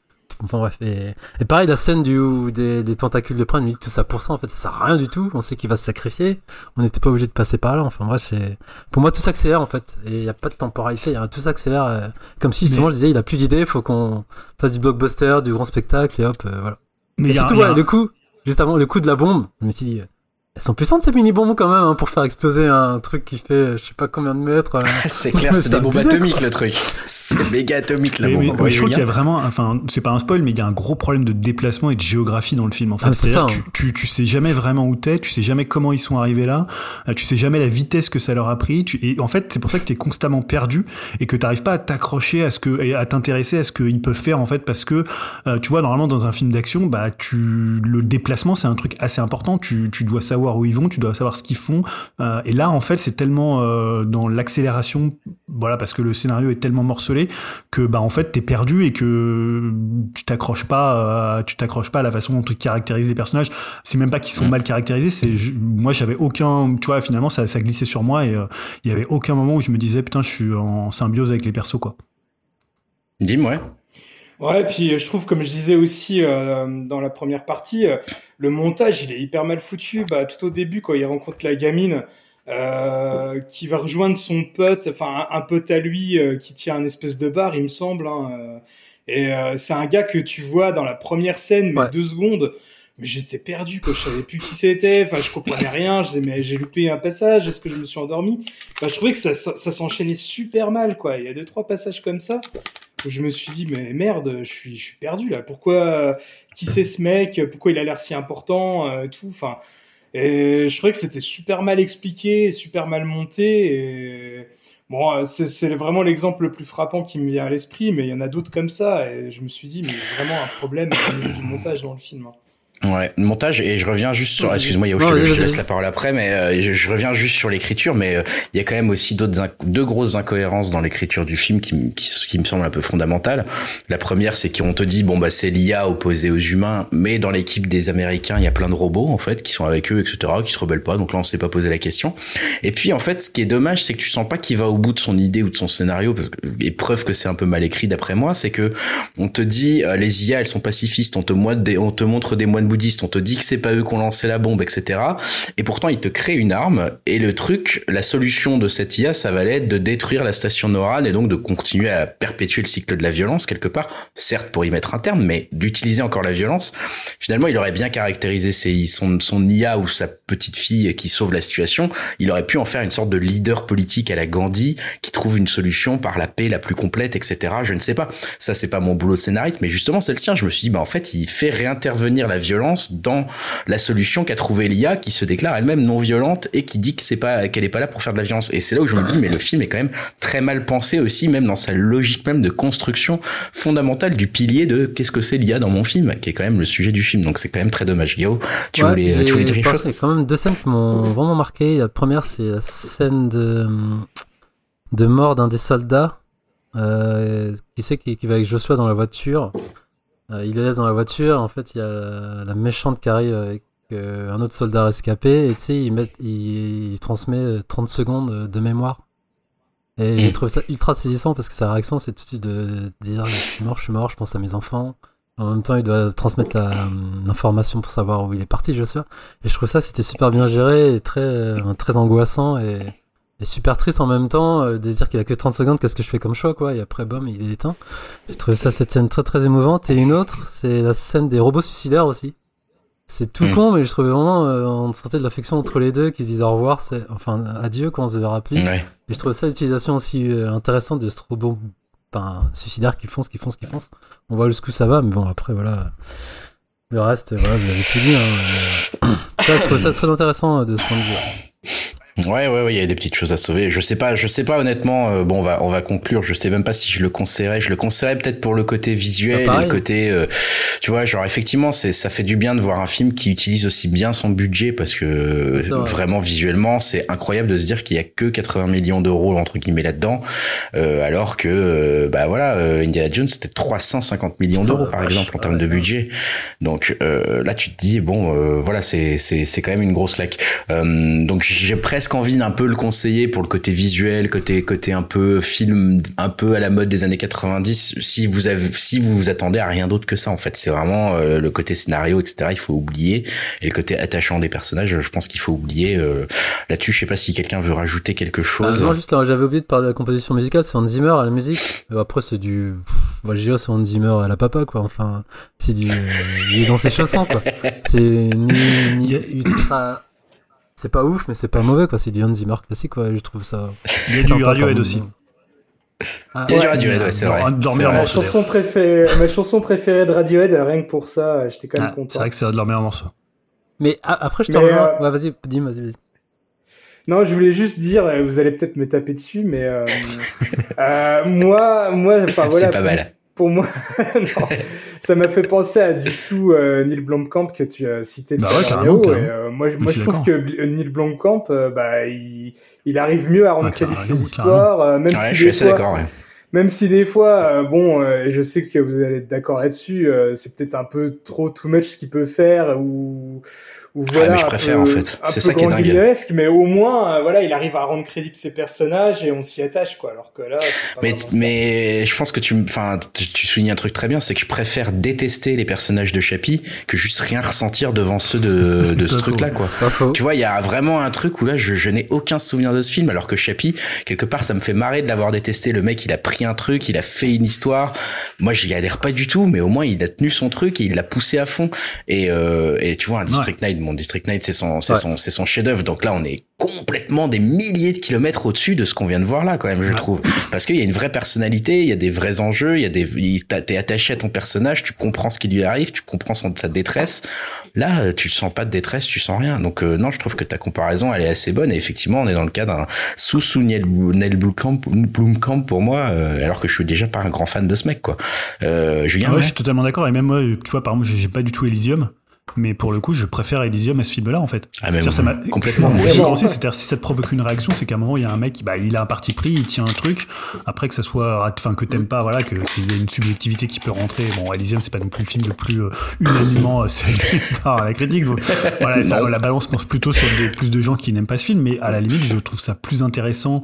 Enfin bref, et, et pareil, la scène du, des, des tentacules de prenne, lui dit tout ça pour ça, en fait, ça sert à rien du tout. On sait qu'il va se sacrifier. On n'était pas obligé de passer par là. Enfin bref, c'est, pour moi, tout s'accélère, en fait. Et il n'y a pas de temporalité, y a, tout s'accélère. euh, comme si, Mais- souvent, je disais, il a plus d'idées, faut qu'on fasse du blockbuster, du grand spectacle, et hop, euh, voilà. Mais et surtout, a- ouais, le coup, juste avant, le coup de la bombe, je me suis dit, euh, elles sont puissantes ces mini-bombes quand même, hein, pour faire exploser un truc qui fait, euh, je sais pas combien de mètres. euh. <laughs> c'est clair, c'est des bombes atomiques le truc. C'est méga atomique la Mais, mais- bombe. mais Ouais, je trouve qu'il y a vraiment, enfin, c'est pas un spoil, mais il y a un gros problème de déplacement et de géographie dans le film. En fait, Ah, c'est c'est-à-dire tu, tu, tu sais jamais vraiment où t'es, tu sais jamais comment ils sont arrivés là, euh, tu sais jamais la vitesse que ça leur a pris. Tu, et en fait, c'est pour ça que t'es constamment perdu et que t'arrives pas à t'accrocher à ce que, et à t'intéresser à ce qu'ils peuvent faire en fait, parce que euh, tu vois, normalement dans un film d'action, bah, tu, le déplacement c'est un truc assez important. Tu, tu dois savoir où ils vont, tu dois savoir ce qu'ils font. Euh, et là, en fait, c'est tellement euh, dans l'accélération, voilà, parce que le scénario est tellement morcelé que bah en fait t'es perdu et que tu t'accroches pas, euh, tu t'accroches pas à la façon dont tu caractérises les personnages. C'est même pas qu'ils sont Mm. mal caractérisés. C'est moi j'avais aucun, tu vois, finalement ça, ça glissait sur moi et il y avait aucun moment où je me disais putain je suis en symbiose avec les persos quoi. Dis-moi. Ouais. Puis euh, je trouve, comme je disais aussi euh, dans la première partie, euh, le montage, il est hyper mal foutu. Bah, tout au début, quand il rencontre la gamine, euh, qui va rejoindre son pote, enfin un, un pote à lui euh, qui tient un espèce de bar, il me semble. hein, euh, et euh, c'est un gars que tu vois dans la première scène, mais Ouais. deux secondes. Mais j'étais perdu, quoi. Je savais plus qui c'était. Enfin, je comprenais rien. Je disais, mais j'ai loupé un passage. Est-ce que je me suis endormi? Bah, Je trouvais que ça, ça, ça s'enchaînait super mal, quoi. Il y a deux, trois passages comme ça je me suis dit, mais merde, je suis, je suis perdu là. Pourquoi, qui c'est ce mec? Pourquoi il a l'air si important euh, Tout? Enfin, et je trouvais que c'était super mal expliqué, super mal monté. Et bon, euh, c'est vraiment l'exemple le plus frappant qui me vient à l'esprit, mais il y en a d'autres comme ça. Et je me suis dit, mais vraiment un problème du montage dans le film. Ouais, montage et je reviens juste sur. Excuse-moi, Yao, je, te, je te laisse la parole après, mais euh, je, je reviens juste sur l'écriture. Mais euh, il y a quand même aussi d'autres deux grosses incohérences dans l'écriture du film qui, qui, qui me semblent un peu fondamentales. La première, c'est qu'on te dit bon bah c'est l'IA opposée aux humains, mais dans l'équipe des Américains, il y a plein de robots en fait qui sont avec eux, etc., qui se rebellent pas. Donc là, on s'est pas posé la question. Et puis en fait, ce qui est dommage, c'est que tu sens pas qu'il va au bout de son idée ou de son scénario, parce que, et preuve que c'est un peu mal écrit d'après moi, c'est que on te dit euh, les IA elles sont pacifistes, on te, des- on te montre des moines bouddhistes, on te dit que c'est pas eux qui ont lancé la bombe, etc. Et pourtant ils te créent une arme et le truc, la solution de cette IA, ça va être de détruire la station Noran et donc de continuer à perpétuer le cycle de la violence quelque part, certes pour y mettre un terme, mais d'utiliser encore la violence. Finalement, il aurait bien caractérisé son IA ou sa petite fille qui sauve la situation. Il aurait pu en faire une sorte de leader politique à la Gandhi qui trouve une solution par la paix la plus complète, etc. Je ne sais pas. Ça, c'est pas mon boulot de scénariste, mais justement, c'est le sien. Je me suis dit, bah, en fait, il fait réintervenir la violence dans la solution qu'a trouvé l'IA qui se déclare elle-même non violente et qui dit que c'est pas, qu'elle est pas là pour faire de la violence. Et c'est là où je me dis, mais le film est quand même très mal pensé aussi, même dans sa logique même de construction fondamentale du pilier de qu'est-ce que c'est l'IA dans mon film, qui est quand même le sujet du film. Donc c'est quand même très dommage. Yao, tu Ouais, voulais, j'ai tu voulais dire quelque chose? Il y a quand même deux scènes qui m'ont vraiment marqué. La première, c'est la scène de, de mort d'un des soldats. Euh, qui sait qui, qui va avec Joshua dans la voiture. Euh, il le laisse dans la voiture. En fait, il y a la méchante qui arrive avec euh, un autre soldat rescapé. Et tu sais, il, met, il, il transmet euh, 30 secondes de mémoire. Et j'ai trouvé ça ultra saisissant parce que sa réaction, c'est tout de suite de dire Je suis mort, je suis mort, je pense à mes enfants. En même temps, il doit transmettre l'information pour savoir où il est parti, Joshua. Et je trouve ça, c'était super bien géré et très, euh, très angoissant et, et super triste en même temps euh, de se dire qu'il a que 30 secondes, qu'est-ce que je fais comme choix, quoi. Et après, bam, il est éteint. J'ai trouvé ça, cette scène très, très émouvante. Et une autre, c'est la scène des robots suicidaires aussi. C'est tout Mm. con, mais je trouvais vraiment, euh, on sentait de l'affection entre les deux qui se disent au revoir, c'est, enfin, adieu quand on se verra plus. Ouais. Et je trouve ça l'utilisation aussi euh, intéressante de ce robot enfin, suicidaire qui fonce, qui fonce, qui fonce. On voit jusqu'où ça va, mais bon, après, voilà. Le reste, voilà, vous avez tout dit. Hein, mais... <coughs> ça, je trouve ça très intéressant euh, de ce point de vue. Ouais, ouais, ouais, il y a des petites choses à sauver. Je sais pas, je sais pas honnêtement. euh, bon, on va, on va conclure. Je sais même pas si je le conseillerais. Je le conseillerais peut-être pour le côté visuel Ah, et le côté, euh, tu vois, genre effectivement, c'est, ça fait du bien de voir un film qui utilise aussi bien son budget parce que vraiment visuellement, c'est incroyable de se dire qu'il y a que 80 millions d'euros entre guillemets là-dedans, euh, alors que, euh, bah voilà, euh, Indiana Jones c'était 350 millions d'euros par exemple en termes de budget. Donc euh, là, tu te dis bon, euh, voilà, c'est, c'est, c'est quand même une grosse laque. Euh, donc j'ai presque presque envie d'un peu le conseiller pour le côté visuel, côté côté un peu film, un peu à la mode des années 90. Si vous avez, si vous vous attendez à rien d'autre que ça, en fait, c'est vraiment euh, le côté scénario, etc. Il faut oublier et le côté attachant des personnages. Je pense qu'il faut oublier. euh, Là-dessus, je sais pas si quelqu'un veut rajouter quelque Ah, chose. non, juste là, j'avais oublié de parler de la composition musicale, c'est Hans Zimmer à la musique. Euh, Après, c'est du. Dirais c'est Hans Zimmer à la papa, quoi. Enfin, c'est du. Il est dans ses chaussons, quoi. C'est ni, ni ultra. C'est pas ouf, mais c'est pas <laughs> mauvais, quoi. C'est du Hans Zimmer classique, quoi. Je trouve ça. Il y a du Radiohead aussi. Ah, Il y a du. Radiohead, ouais, c'est vrai. Vrai. Ma morceaux, chanson, préférée, ma chanson préférée de Radiohead, rien que pour ça, j'étais quand même Ah, content. c'est vrai que c'est un de leurs meilleurs morceaux. Mais a- après, je te rejoins. euh, Ouais, vas-y, dis, vas-y, vas-y. Non, je voulais juste dire, euh, vous allez peut-être me taper dessus, mais euh, <laughs> euh, moi, moi, enfin voilà, c'est pas mal. Pour moi, <laughs> non, <laughs> ça m'a fait penser à du sous euh, Neil Blomkamp que tu as cité. Bah tout à ouais, l'heure, carrément, Léo, carrément. et, euh, moi, je, moi, je trouve que Bl- Neil Blomkamp, euh, bah, il, il arrive mieux à rendre carrément, ses histoires, euh, même Ouais, si je suis des assez fois, d'accord. Ouais. même si des fois, euh, bon, euh, je sais que vous allez être d'accord là-dessus, euh, c'est peut-être un peu trop too much ce qu'il peut faire ou, ou voilà. Ah, mais je préfère, peu- en fait. C'est ça qui est dingue. mais au moins, euh, voilà, il arrive à rendre crédible ses personnages et on s'y attache, quoi. Alors que là, Mais, vraiment- mais je pense que tu, enfin, tu, soulignes un truc très bien, c'est que je préfère détester les personnages de Chappie que juste rien ressentir devant ceux de, <laughs> de ce truc-là, faux. quoi. Tu vois, il y a vraiment un truc où là, je, je n'ai aucun souvenir de ce film, alors que Chappie, quelque part, ça me fait marrer de l'avoir détesté. Le mec, il a pris un truc, il a fait une histoire. Moi, j'y adhère pas du tout, mais au moins, il a tenu son truc et il l'a poussé à fond. Et, euh, et tu vois, un District 9, mon District 9, c'est son, c'est Ouais. son, c'est son chef-d'œuvre. Donc là, on est complètement des milliers de kilomètres au-dessus de ce qu'on vient de voir là, quand même, je Ouais. trouve. Parce qu'il y a une vraie personnalité, il y a des vrais enjeux, il y a des, t'es attaché à ton personnage, tu comprends ce qui lui arrive, tu comprends son, sa détresse. Là, euh, tu sens pas de détresse, tu sens rien. Donc euh, non, je trouve que ta comparaison, elle est assez bonne. Et effectivement, on est dans le cas d'un sous sous Blomkamp, Blomkamp pour moi, euh, alors que je suis déjà pas un grand fan de ce mec, quoi. Euh, Julien, Ouais, ouais. je suis totalement d'accord. Et même moi, tu vois, par exemple, j'ai pas du tout Elysium. Mais pour le coup, je préfère Elysium à ce film-là, en fait. Ah, C'est-à-dire, ça m'a- complètement, aussi, C'est-à-dire, si ça te provoque une réaction, c'est qu'à un moment, il y a un mec, bah, il a un parti pris, il tient un truc. Après, que ça soit, enfin, que t'aimes pas, voilà, que s'il y a une subjectivité qui peut rentrer. Bon, Elysium, c'est pas non plus le film le plus euh, unanimement euh, <laughs> par la critique. Donc, voilà, ça, la balance pense plutôt sur des, plus de gens qui n'aiment pas ce film. Mais à la limite, je trouve ça plus intéressant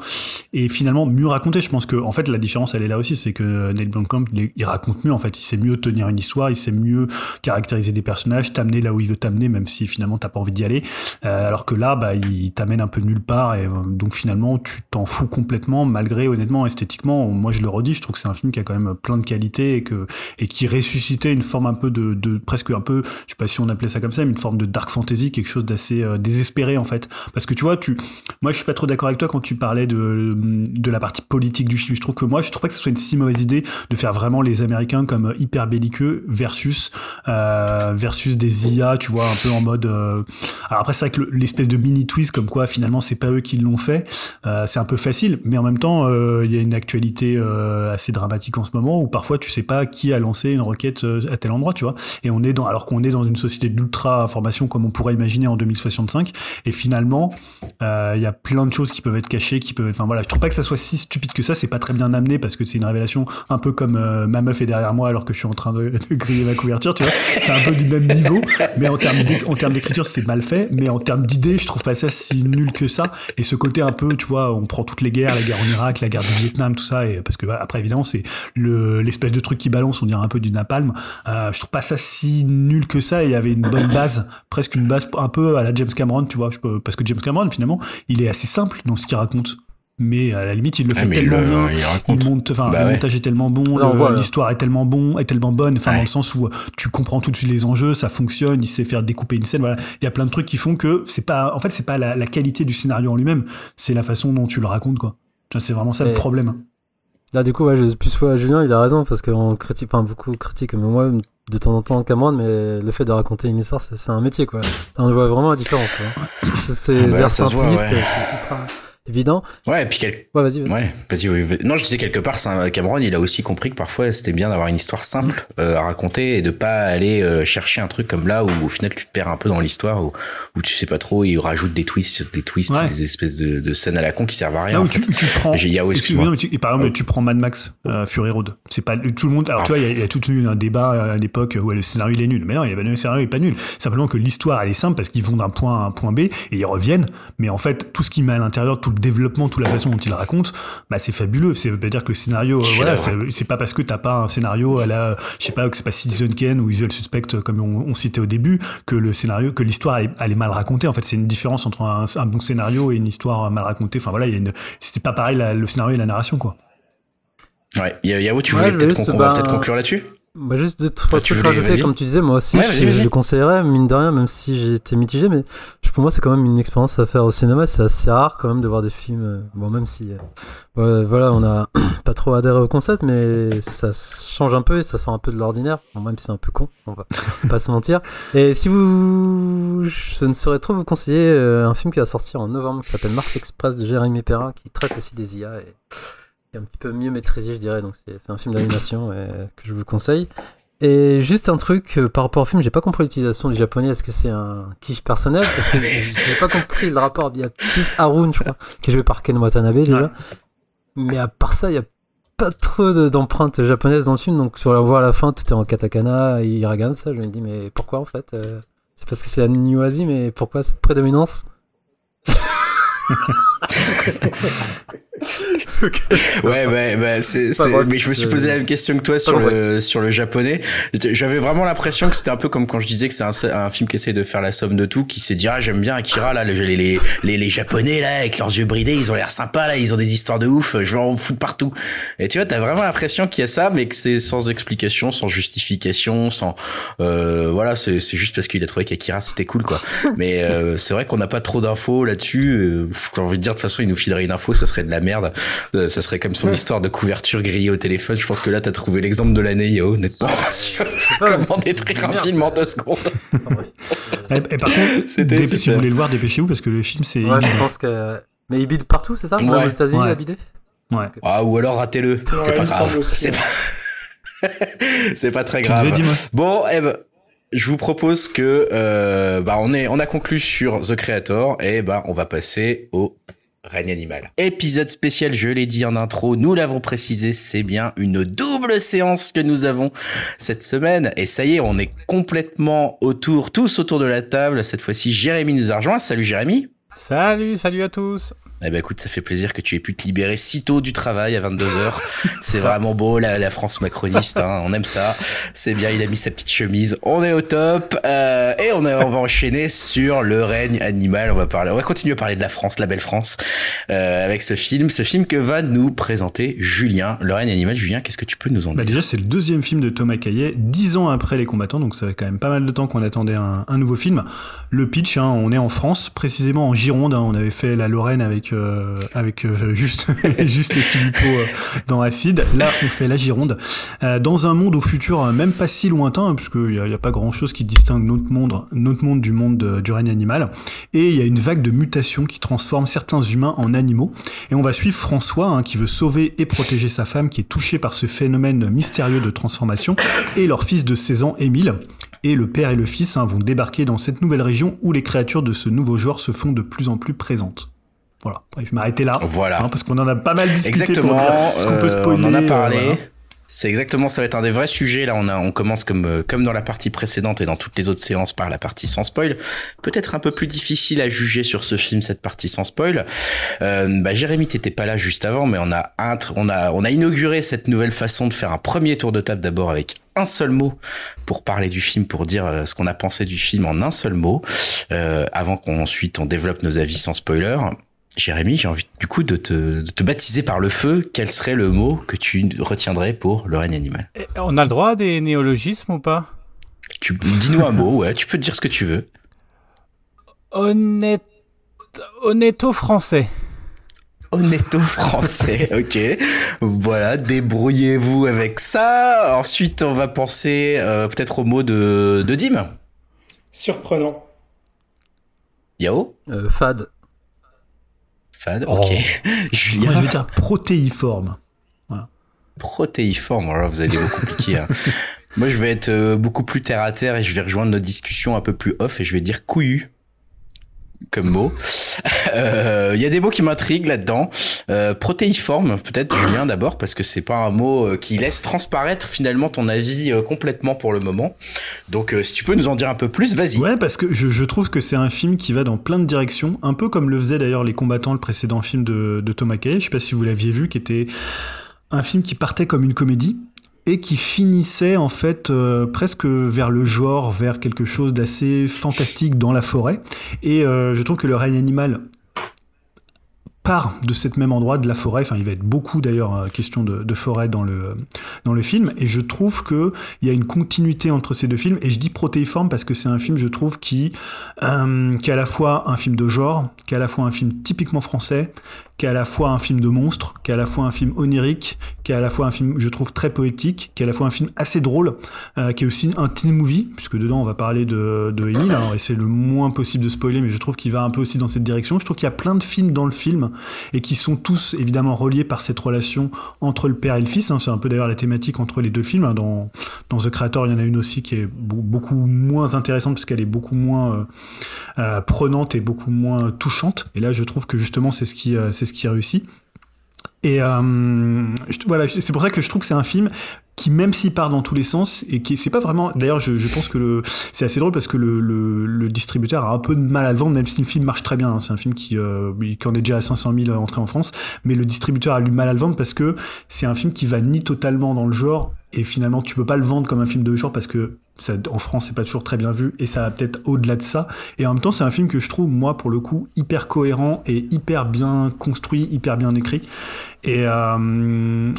et finalement mieux raconté. Je pense que, en fait, la différence, elle est là aussi, c'est que Neil Blomkamp, il, raconte mieux, en fait. Il sait mieux tenir une histoire, il sait mieux caractériser des personnages, t'amener là où il veut t'amener, même si finalement t'as pas envie d'y aller. Euh, alors que là, bah, il t'amène un peu nulle part, et euh, donc finalement, tu t'en fous complètement, malgré honnêtement, esthétiquement, moi je le redis, je trouve que c'est un film qui a quand même plein de qualités et que et qui ressuscitait une forme un peu de, de presque un peu, je sais pas si on appelait ça comme ça, mais une forme de dark fantasy, quelque chose d'assez euh, désespéré en fait. Parce que tu vois, tu, moi je suis pas trop d'accord avec toi quand tu parlais de de la partie politique du film. Je trouve que moi, je trouve pas que ce soit une si mauvaise idée de faire vraiment les Américains comme hyper belliqueux versus versus des IA, tu vois, un peu en mode. euh, Alors après, c'est vrai que le- l'espèce de mini twist comme quoi finalement c'est pas eux qui l'ont fait, euh, c'est un peu facile. Mais en même temps, euh, il y a une actualité assez dramatique en ce moment où parfois tu sais pas qui a lancé une requête à tel endroit, tu vois. Et on est dans, alors qu'on est dans une société d'ultra information comme on pourrait imaginer en 2065. Et finalement, il y a plein de choses qui peuvent être cachées, qui peuvent. Enfin voilà, je trouve pas que ça soit si stupide que ça. C'est pas très bien amené parce que c'est une révélation un peu comme ma meuf est derrière moi alors que je suis en train de, de griller ma couverture, tu vois. C'est un peu du même niveau, mais en termes d'écriture c'est mal fait, mais en termes d'idées je trouve pas ça si nul que ça. Et ce côté un peu, tu vois, on prend toutes les guerres, la guerre en Irak, la guerre du Vietnam, tout ça, et parce que après évidemment c'est le l'espèce de truc qui balance, on dirait un peu du napalm. Euh, je trouve pas ça si nul que ça. Et il y avait une bonne base, presque une base un peu à la James Cameron, tu vois, parce que James Cameron finalement il est assez simple dans ce qu'il raconte. Mais à la limite, il le Ah, fait tellement le- bien. il raconte. Il monte, enfin, Bah le ouais. montage est tellement bon, l'histoire est tellement bon, est tellement bonne, enfin Ouais. dans le sens où euh, tu comprends tout de suite les enjeux, ça fonctionne, il sait faire découper une scène, voilà. Il y a plein de trucs qui font que c'est pas, en fait, c'est pas la, la qualité du scénario en lui-même, c'est la façon dont tu le racontes, quoi. C'est vraiment ça le problème. Là, du coup, ouais, je plus ouais, Julien, il a raison parce qu'on critique, enfin, beaucoup critiquent, mais moi, de temps en temps, Cameron, mais le fait de raconter une histoire, c'est c'est un métier, quoi. Là, on voit vraiment la différence, quoi. Sous ces Ah bah airs simplistes, ouais. c'est ultra. Évident. Ouais, et puis quel... Ouais, vas-y. vas-y. Ouais, vas-y, oui, vas- Non, je disais quelque part, un- Cameron, il a aussi compris que parfois c'était bien d'avoir une histoire simple euh, à raconter et de pas aller euh, chercher un truc comme là où au final tu te perds un peu dans l'histoire où, où tu sais pas trop, il rajoute des twists sur des twists, Ouais. des espèces de, de scènes à la con qui servent à rien. Là où tu, tu prends. Excuse-moi, mais tu- par exemple, tu prends Mad Max, euh, Fury Road. C'est pas tout le monde. Alors, tu vois, il y a- il y, a tout eu un débat à l'époque où le scénario il est nul. Mais non, il le scénario est pas nul. Simplement que l'histoire elle est simple parce qu'ils vont d'un point A à un point B et ils reviennent. Mais en fait, tout ce qui met à l'intérieur, tout le développement, toute la façon dont ils racontent, bah c'est fabuleux. Ça veut pas dire que le scénario, euh, voilà, c'est c'est pas parce que t'as pas un scénario à la, je sais pas, que c'est pas Citizen Kane ou Usual Suspect comme on, on citait au début, que le scénario, que l'histoire elle, est- elle est mal racontée. En fait, c'est une différence entre un, un bon scénario et une histoire mal racontée. Enfin voilà, il c'était pas pareil la- le scénario et la narration quoi. Ouais, Ya- Yao, tu Ouais, voulais je peut-être va bah, peut-être conclure là-dessus? Bah juste deux, trois Ah, trucs rajouter, comme tu disais, moi aussi, Ouais, je, le conseillerais, mine de rien, même si été mitigé, mais pour moi, c'est quand même une expérience à faire au cinéma, c'est assez rare quand même de voir des films, euh, bon, même si, euh, voilà, on a <clears throat> pas trop adhéré au concept, mais ça change un peu et ça sort un peu de l'ordinaire, bon, même si c'est un peu con, on va <laughs> pas se mentir. Et si vous, je ne saurais trop vous conseiller euh, un film qui va sortir en novembre, qui s'appelle Mars Express de Jérémy Perrin, qui traite aussi des IA et est un petit peu mieux maîtrisé, je dirais. Donc c'est un film d'animation que je vous conseille. Et juste un truc euh, par rapport au film, j'ai pas compris l'utilisation du japonais. Est-ce que c'est un kiff personnel? Parce que <laughs> j'ai pas compris le rapport. Il y a Chris Harun, je crois, qui est joué par Ken Watanabe déjà. Mais à part ça, il y a pas trop de- d'empreintes japonaises dans le film. Donc sur la voix à la fin, tout est en katakana et hiragana. Ça, je me dis mais pourquoi en fait Euh, C'est parce que c'est la New Asie, mais pourquoi cette prédominance? <laughs> Ouais, ouais, bah, c'est, Pas c'est- mais je me suis euh, posé la même question que toi sur le, sur le japonais. J'avais vraiment l'impression que c'était un peu comme quand je disais que c'est un, un film qui essaie de faire la somme de tout, qui s'est dit, ah, j'aime bien Akira, là, les, les, les, les japonais, là, avec leurs yeux bridés, ils ont l'air sympas, là, ils ont des histoires de ouf, je vais en foutre partout. Et tu vois, t'as vraiment l'impression qu'il y a ça, mais que c'est sans explication, sans justification, sans, euh, voilà, c'est, c'est juste parce qu'il a trouvé qu'Akira c'était cool, quoi. Mais, euh, c'est vrai qu'on n'a pas trop d'infos là-dessus. Euh, J'ai envie de dire, de toute façon, il nous filerait une info, ça serait de la merde. Euh, ça serait comme son histoire de couverture grillée au téléphone. Je pense que là, t'as trouvé l'exemple de l'année, Yao, honnêtement. <laughs> Sur comment détruire un film en deux secondes. <laughs> Bref. Et, et par contre, <laughs> si vous voulez le voir, dépêchez-vous parce que le film c'est. Ouais, je pense que. Mais il bide partout, c'est ça Ouais. aux États-Unis, Ouais. il a bidé Ouais. Ah, ou alors ratez-le. c'est pas grave. C'est pas... c'est pas très grave. Bon, eh ben, je vous propose que euh, bah on est on a conclu sur The Creator et bah on va passer au règne animal. Épisode spécial, je l'ai dit en intro, nous l'avons précisé, c'est bien une double séance que nous avons cette semaine et ça y est, on est complètement autour, tous autour de la table. Cette fois-ci, Jérémy nous a rejoint. Salut Jérémy. Salut, salut à tous. Eh ben écoute, ça fait plaisir que tu aies pu te libérer si tôt du travail à 22h. C'est vraiment beau la, la France macroniste, hein, on aime ça. C'est bien, il a mis sa petite chemise. On est au top euh, et on, a- on va enchaîner sur le règne animal. On va parler, on va continuer à parler de la France, la belle France, euh, avec ce film, ce film que va nous présenter Julien, le règne animal. Julien, qu'est-ce que tu peux nous en Bah dire? déjà, c'est le deuxième film de Thomas Caillet, dix ans après Les Combattants, donc ça fait quand même pas mal de temps qu'on attendait un, un nouveau film. Le pitch, hein, on est en France, précisément en Gironde. hein, on avait fait la Lorraine avec euh, euh, juste <laughs> juste Philippot euh, dans Acide. Là, on fait la Gironde dans un monde au futur même pas si lointain, hein, a, il y a pas grand chose qui distingue notre monde notre monde du monde de- du règne animal. Et il y a une vague de mutations qui transforme certains humains en animaux. Et on va suivre François, hein, qui veut sauver et protéger sa femme, qui est touchée par ce phénomène mystérieux de transformation, et leur fils de 16 ans, Émile. Et le père et le fils hein, vont débarquer dans cette nouvelle région où les créatures de ce nouveau genre se font de plus en plus présentes. Voilà, je vais m'arrêter là, Voilà. hein, parce qu'on en a pas mal discuté Exactement. pour dire qu'on peut euh, spoiler. on en a euh, parlé. voilà. C'est exactement, ça va être un des vrais sujets. Là, on a, on commence comme, euh, comme dans la partie précédente et dans toutes les autres séances par la partie sans spoil. Peut-être un peu plus difficile à juger sur ce film, cette partie sans spoil. Euh, bah, Jérémy, t'étais pas là juste avant, mais on a, on a, on a inauguré cette nouvelle façon de faire un premier tour de table d'abord avec un seul mot pour parler du film, pour dire ce qu'on a pensé du film en un seul mot, euh, avant qu'ensuite on développe nos avis sans spoiler. Jérémy, j'ai envie du coup de te, de te baptiser par le feu. Quel serait le mot que tu retiendrais pour le règne animal? Et On a le droit à des néologismes ou pas? Tu, Dis-nous un mot, ouais, tu peux te dire ce que tu veux. Honnête... Honnêto français. Honnêto français, <laughs> ok. Voilà, débrouillez-vous avec ça. Ensuite, on va penser euh, peut-être au mot de, de Dim. Surprenant. Yao? Euh, fade. Fad, Oh. <laughs> ok. Moi, Julien, je vais dire protéiforme. protéiforme. Alors, vous avez des mots compliqués. hein. <laughs> Moi, je vais être euh, beaucoup plus terre à terre et je vais rejoindre notre discussion un peu plus off et je vais dire couillu comme mot. Euh, Il y a des mots qui m'intriguent là-dedans. Euh, protéiforme, peut-être Julien d'abord, parce que c'est pas un mot euh, qui laisse transparaître finalement ton avis euh, complètement pour le moment. Donc, euh, si tu peux nous en dire un peu plus, vas-y. Ouais, parce que je, je trouve que c'est un film qui va dans plein de directions, un peu comme le faisaient d'ailleurs les combattants, le précédent film de, de Thomas Kaye. Je sais pas si vous l'aviez vu, qui était un film qui partait comme une comédie et qui finissait en fait euh, presque vers le genre, vers quelque chose d'assez fantastique dans la forêt. Et euh, je trouve que le règne animal part de cet même endroit de la forêt. Enfin, il va être beaucoup d'ailleurs euh, question de, forêt dans le dans le film. Et je trouve que il y a une continuité entre ces deux films. Et je dis protéiforme parce que c'est un film, je trouve, qui qui est à la fois un film de genre, qui est à la fois un film typiquement français, qui est à la fois un film de monstre, qui est à la fois un film onirique, qui est à la fois un film, je trouve, très poétique, qui est à la fois un film assez drôle, euh, qui est aussi un teen movie, puisque dedans on va parler de, de Émile, alors essayer le moins possible de spoiler, mais je trouve qu'il va un peu aussi dans cette direction. Je trouve qu'il y a plein de films dans le film et qui sont tous évidemment reliés par cette relation entre le père et le fils. hein. C'est un peu d'ailleurs la thématique entre les deux films. hein. Dans, dans The Creator, il y en a une aussi qui est beau- beaucoup moins intéressante parce qu'elle est beaucoup moins euh, euh, prenante et beaucoup moins touchante. Et là, je trouve que justement, c'est ce qui, c'est ce qui réussit. Et euh, voilà, c'est pour ça que je trouve que c'est un film qui, même s'il part dans tous les sens, et qui c'est pas vraiment. D'ailleurs, je, pense que c'est assez drôle parce que le, distributeur a un peu de mal à le vendre, même si le film marche très bien. hein. C'est un film qui, euh, qui en est déjà à 500 000 entrées en France, mais le distributeur a eu mal à le vendre parce que c'est un film qui va ni totalement dans le genre, et finalement, tu peux pas le vendre comme un film de genre parce que en France, c'est pas toujours très bien vu, et ça va peut-être au-delà de ça. Et en même temps, c'est un film que je trouve, moi, pour le coup, hyper cohérent et hyper bien construit, hyper bien écrit. Et, euh,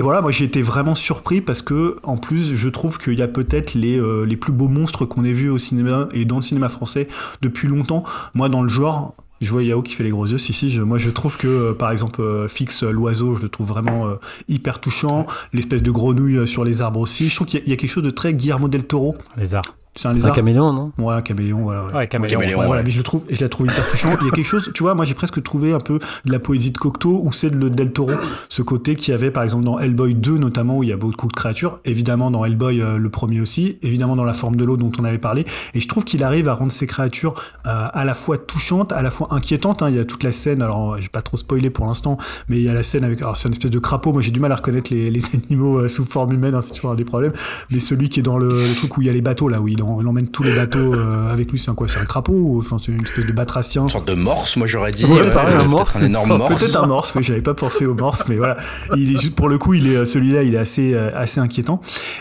voilà, moi j'ai été vraiment surpris parce que, en plus, je trouve qu'il y a peut-être les, euh, les plus beaux monstres qu'on ait vus au cinéma et dans le cinéma français depuis longtemps. Moi, dans le genre, je vois Yao qui fait les gros yeux. Si, si, je- moi je trouve que, euh, par exemple, euh, Fix, euh, l'oiseau, je le trouve vraiment euh, hyper touchant. L'espèce de grenouille sur les arbres aussi. Je trouve qu'il y, a- quelque chose de très Guillermo del Toro. Les arts. C'est un C'est un lézard. caméléon, non? Ouais, un caméléon, voilà. ouais. Ouais, caméléon. Caméléon, Ouais, ouais. voilà, mais je le trouve, et je la trouve hyper touchante. Il y a quelque chose, tu vois, moi j'ai presque trouvé un peu de la poésie de Cocteau ou c'est de le Del Toro, ce côté qu'il y avait par exemple dans Hellboy 2 notamment où il y a beaucoup de créatures, évidemment dans Hellboy euh, le premier aussi, évidemment dans la forme de l'eau dont on avait parlé, et je trouve qu'il arrive à rendre ces créatures euh, à la fois touchantes, à la fois inquiétantes. hein. Il y a toute la scène, alors je vais pas trop spoiler pour l'instant, mais il y a la scène avec, alors c'est une espèce de crapaud. Moi j'ai du mal à reconnaître les, les <laughs> animaux euh, sous forme humaine, hein, c'est toujours un des problèmes. Mais celui qui est dans le, le truc où il y a les bateaux là, où il, il emmène tous les bateau euh, avec lui, c'est un quoi C'est un crapaud enfin c'est une espèce de batracien Une sorte de morse, moi j'aurais dit. Ouais, euh, pareil, un peut-être morse, un c'est énorme morse. Peut-être un morse, oui, j'avais pas pensé au morse, mais voilà. Il est juste pour le coup, il est celui-là, il est assez euh, assez inquiétant.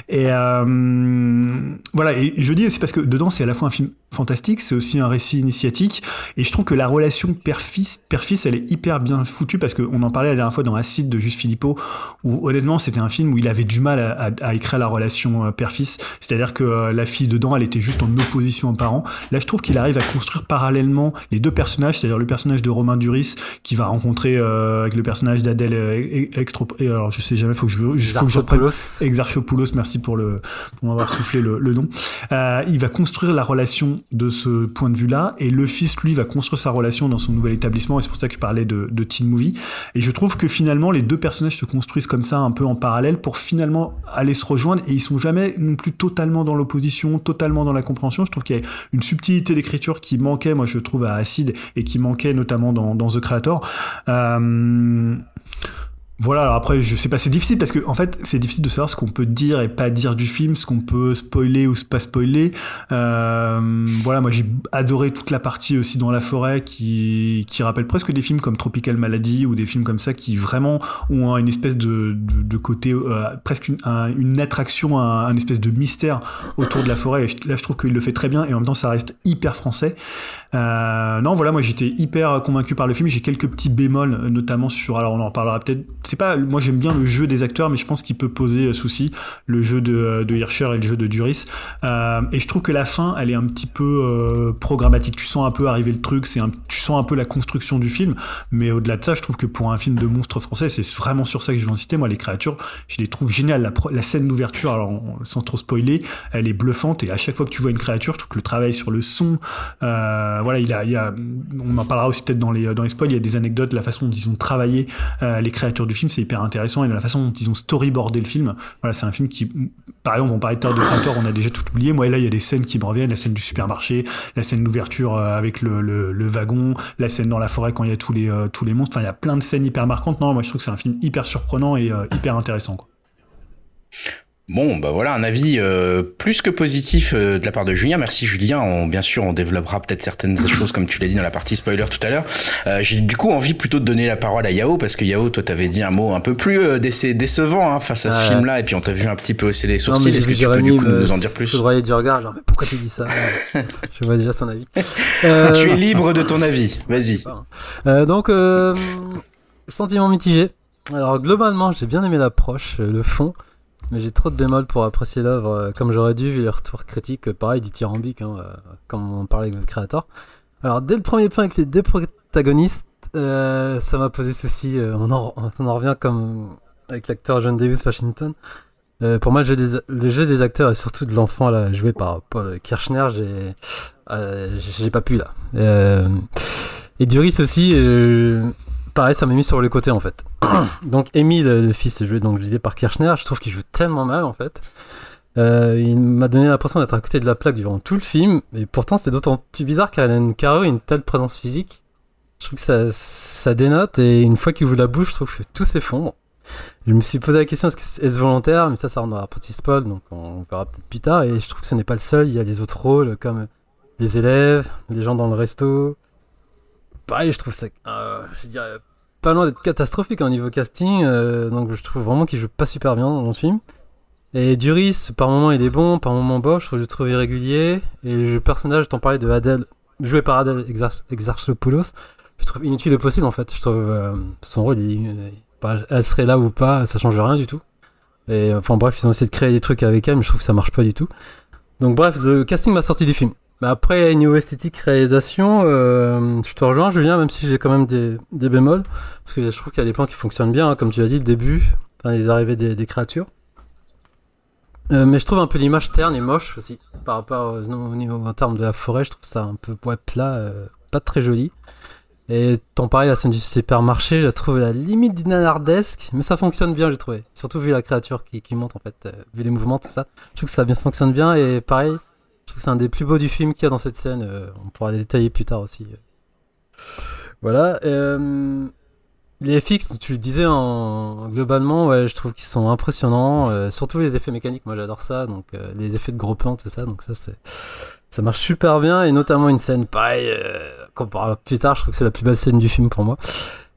Et euh, voilà, et je dis aussi parce que dedans c'est à la fois un film fantastique, c'est aussi un récit initiatique, et je trouve que la relation père-fils, père-fils, elle est hyper bien foutue parce qu'on en parlait la dernière fois dans Acide de Juste Philippot, où honnêtement c'était un film où il avait du mal à, à- à écrire la relation euh, père-fils, c'est-à-dire que euh, la fille dedans, elle était juste en opposition aux parents. Là, je trouve qu'il arrive à construire parallèlement les deux personnages, c'est-à-dire le personnage de Romain Duris qui va rencontrer euh, avec le personnage d'Adèle euh, Extra. et Alors, je sais jamais, faut que je, je- faut que je reprenne. Exarchopoulos, merci pour le pour m'avoir soufflé le, le nom. Euh, il va construire la relation de ce point de vue-là, et le fils, lui, va construire sa relation dans son nouvel établissement, et c'est pour ça que je parlais de, de teen movie. Et je trouve que finalement, les deux personnages se construisent comme ça, un peu en parallèle, pour finalement aller se rejoindre, et ils sont jamais non plus totalement dans l'opposition, totalement dans la compréhension. Je trouve qu'il y a une subtilité d'écriture qui manquait, moi, je trouve, à Acide, et qui manquait notamment dans, dans The Creator. Euh, voilà, alors après, je sais pas, c'est difficile parce que, en fait, c'est difficile de savoir ce qu'on peut dire et pas dire du film, ce qu'on peut spoiler ou pas spoiler. Euh, voilà, moi j'ai adoré toute la partie aussi dans la forêt qui, qui rappelle presque des films comme Tropical Malady ou des films comme ça qui vraiment ont une espèce de, de, côté, euh, presque une, un- une attraction, un, un espèce de mystère autour de la forêt. Et là, je trouve qu'il le fait très bien et en même temps, ça reste hyper français. Euh, non, voilà, moi j'étais hyper convaincu par le film. J'ai quelques petits bémols, euh, notamment sur. Alors on en reparlera peut-être. C'est pas. Moi j'aime bien le jeu des acteurs, mais je pense qu'il peut poser euh, souci. Le jeu de, de Hirscher et le jeu de Duris. Euh, et je trouve que la fin, elle est un petit peu euh, programmatique. Tu sens un peu arriver le truc. C'est un, tu sens un peu la construction du film. Mais au-delà de ça, je trouve que pour un film de monstres français, c'est vraiment sur ça que je veux inciter. Moi, les créatures, je les trouve géniales. La, la scène d'ouverture, alors sans trop spoiler, elle est bluffante. Et à chaque fois que tu vois une créature, je trouve que le travail sur le son, euh, voilà, il a, on en parlera aussi peut-être dans les dans les spoils. Il y a des anecdotes, la façon dont ils ont travaillé euh, les créatures du film, c'est hyper intéressant, et la façon dont ils ont storyboardé le film. Voilà, c'est un film qui, par exemple, on parlait de Terre de créateurs, on a déjà tout oublié. Moi, là, il y a des scènes qui me reviennent, la scène du supermarché, la scène d'ouverture euh, avec le, le, wagon, la scène dans la forêt quand il y a tous les euh, tous les monstres. Enfin, il y a plein de scènes hyper marquantes. Non, moi, je trouve que c'est un film hyper surprenant et hyper intéressant. Bon, bah voilà, un avis euh, plus que positif euh, de la part de Julien. Merci Julien. On, bien sûr, on développera peut-être certaines choses comme tu l'as dit dans la partie spoiler tout à l'heure. Euh, J'ai du coup envie plutôt de donner la parole à Yao parce que Yao, toi, t'avais dit un mot un peu plus décevant hein, face à ce film-là et puis on t'a vu un petit peu hausser les sourcils. Est-ce que tu peux du coup nous en dire plus? Je voudrais du regard, genre mais pourquoi tu dis ça? <laughs> Je vois déjà son avis. <laughs> tu es libre de ton avis. Vas-y. donc, sentiment mitigé. Alors globalement, j'ai bien aimé l'approche, le fond. J'ai trop de bémol pour apprécier l'œuvre euh, comme j'aurais dû, vu les retours critiques, euh, pareil, dithyrambiques, hein, euh, comme on parlait avec le créateur. Alors, dès le premier point avec les deux protagonistes, ça m'a posé souci. on, en, revient comme avec l'acteur John Davis Washington. pour moi, le jeu, des, acteurs et surtout de l'enfant là joué par Paul Kirchner, j'ai j'ai pas pu là. et Duris aussi, pareil, ça m'a mis sur le côté en fait. <coughs> donc, Emile, le fils joué, donc je par Kirchner, je trouve qu'il joue tellement mal en fait. Euh, il m'a donné l'impression d'être à côté de la plaque durant tout le film, et pourtant c'est d'autant plus bizarre car il a une telle présence physique. Je trouve que ça, ça dénote, et une fois qu'il ouvre la bouche, je trouve que tout s'effondre. Je me suis posé la question est-ce volontaire? Mais ça, ça dans la petit spoil, donc on verra peut-être plus tard. Et je trouve que ce n'est pas le seul. Il y a les autres rôles comme les élèves, les gens dans le resto, pareil, je trouve ça, euh, je dirais, pas loin d'être catastrophique au niveau casting. Euh, donc je trouve vraiment qu'il joue pas super bien dans le film. Et Duris, par moment il est bon, par moment bof, je trouve irrégulier. Et le personnage, t'en parlais de Adèle, joué par Adèle Exarchopoulos, je trouve inutile au possible en fait. Je trouve euh, son rôle, elle serait là ou pas, ça change rien du tout. Et enfin bref, ils ont essayé de créer des trucs avec elle, mais je trouve que ça marche pas du tout. Donc bref, le casting m'a sorti du film. Mais après, niveau esthétique, réalisation, euh, je te rejoins, Julien, même si j'ai quand même des, bémols. Parce que je trouve qu'il y a des plans qui fonctionnent bien, hein, comme tu as dit, le début, enfin, les arrivées des, créatures. Euh, mais je trouve un peu l'image terne et moche aussi, par rapport au, niveau en termes de la forêt, je trouve ça un peu plat, euh, pas très joli. Et tant pareil, la scène du supermarché, je la trouve à la limite dinanardesque, mais ça fonctionne bien, j'ai trouvé. Surtout vu la créature qui, qui monte, en fait, vu les mouvements, tout ça. Je trouve que ça bien, fonctionne bien, et pareil, trouve c'est un des plus beaux du film qu'il y a dans cette scène. Euh, on pourra les détailler plus tard aussi. Voilà. Euh, les FX, tu le disais en globalement, ouais, je trouve qu'ils sont impressionnants. Euh, surtout les effets mécaniques, moi j'adore ça. Donc les effets de gros plans, tout ça. Donc ça, c'est ça marche super bien et notamment une scène pareil. qu'on parlera plus tard, je trouve que c'est la plus belle scène du film pour moi.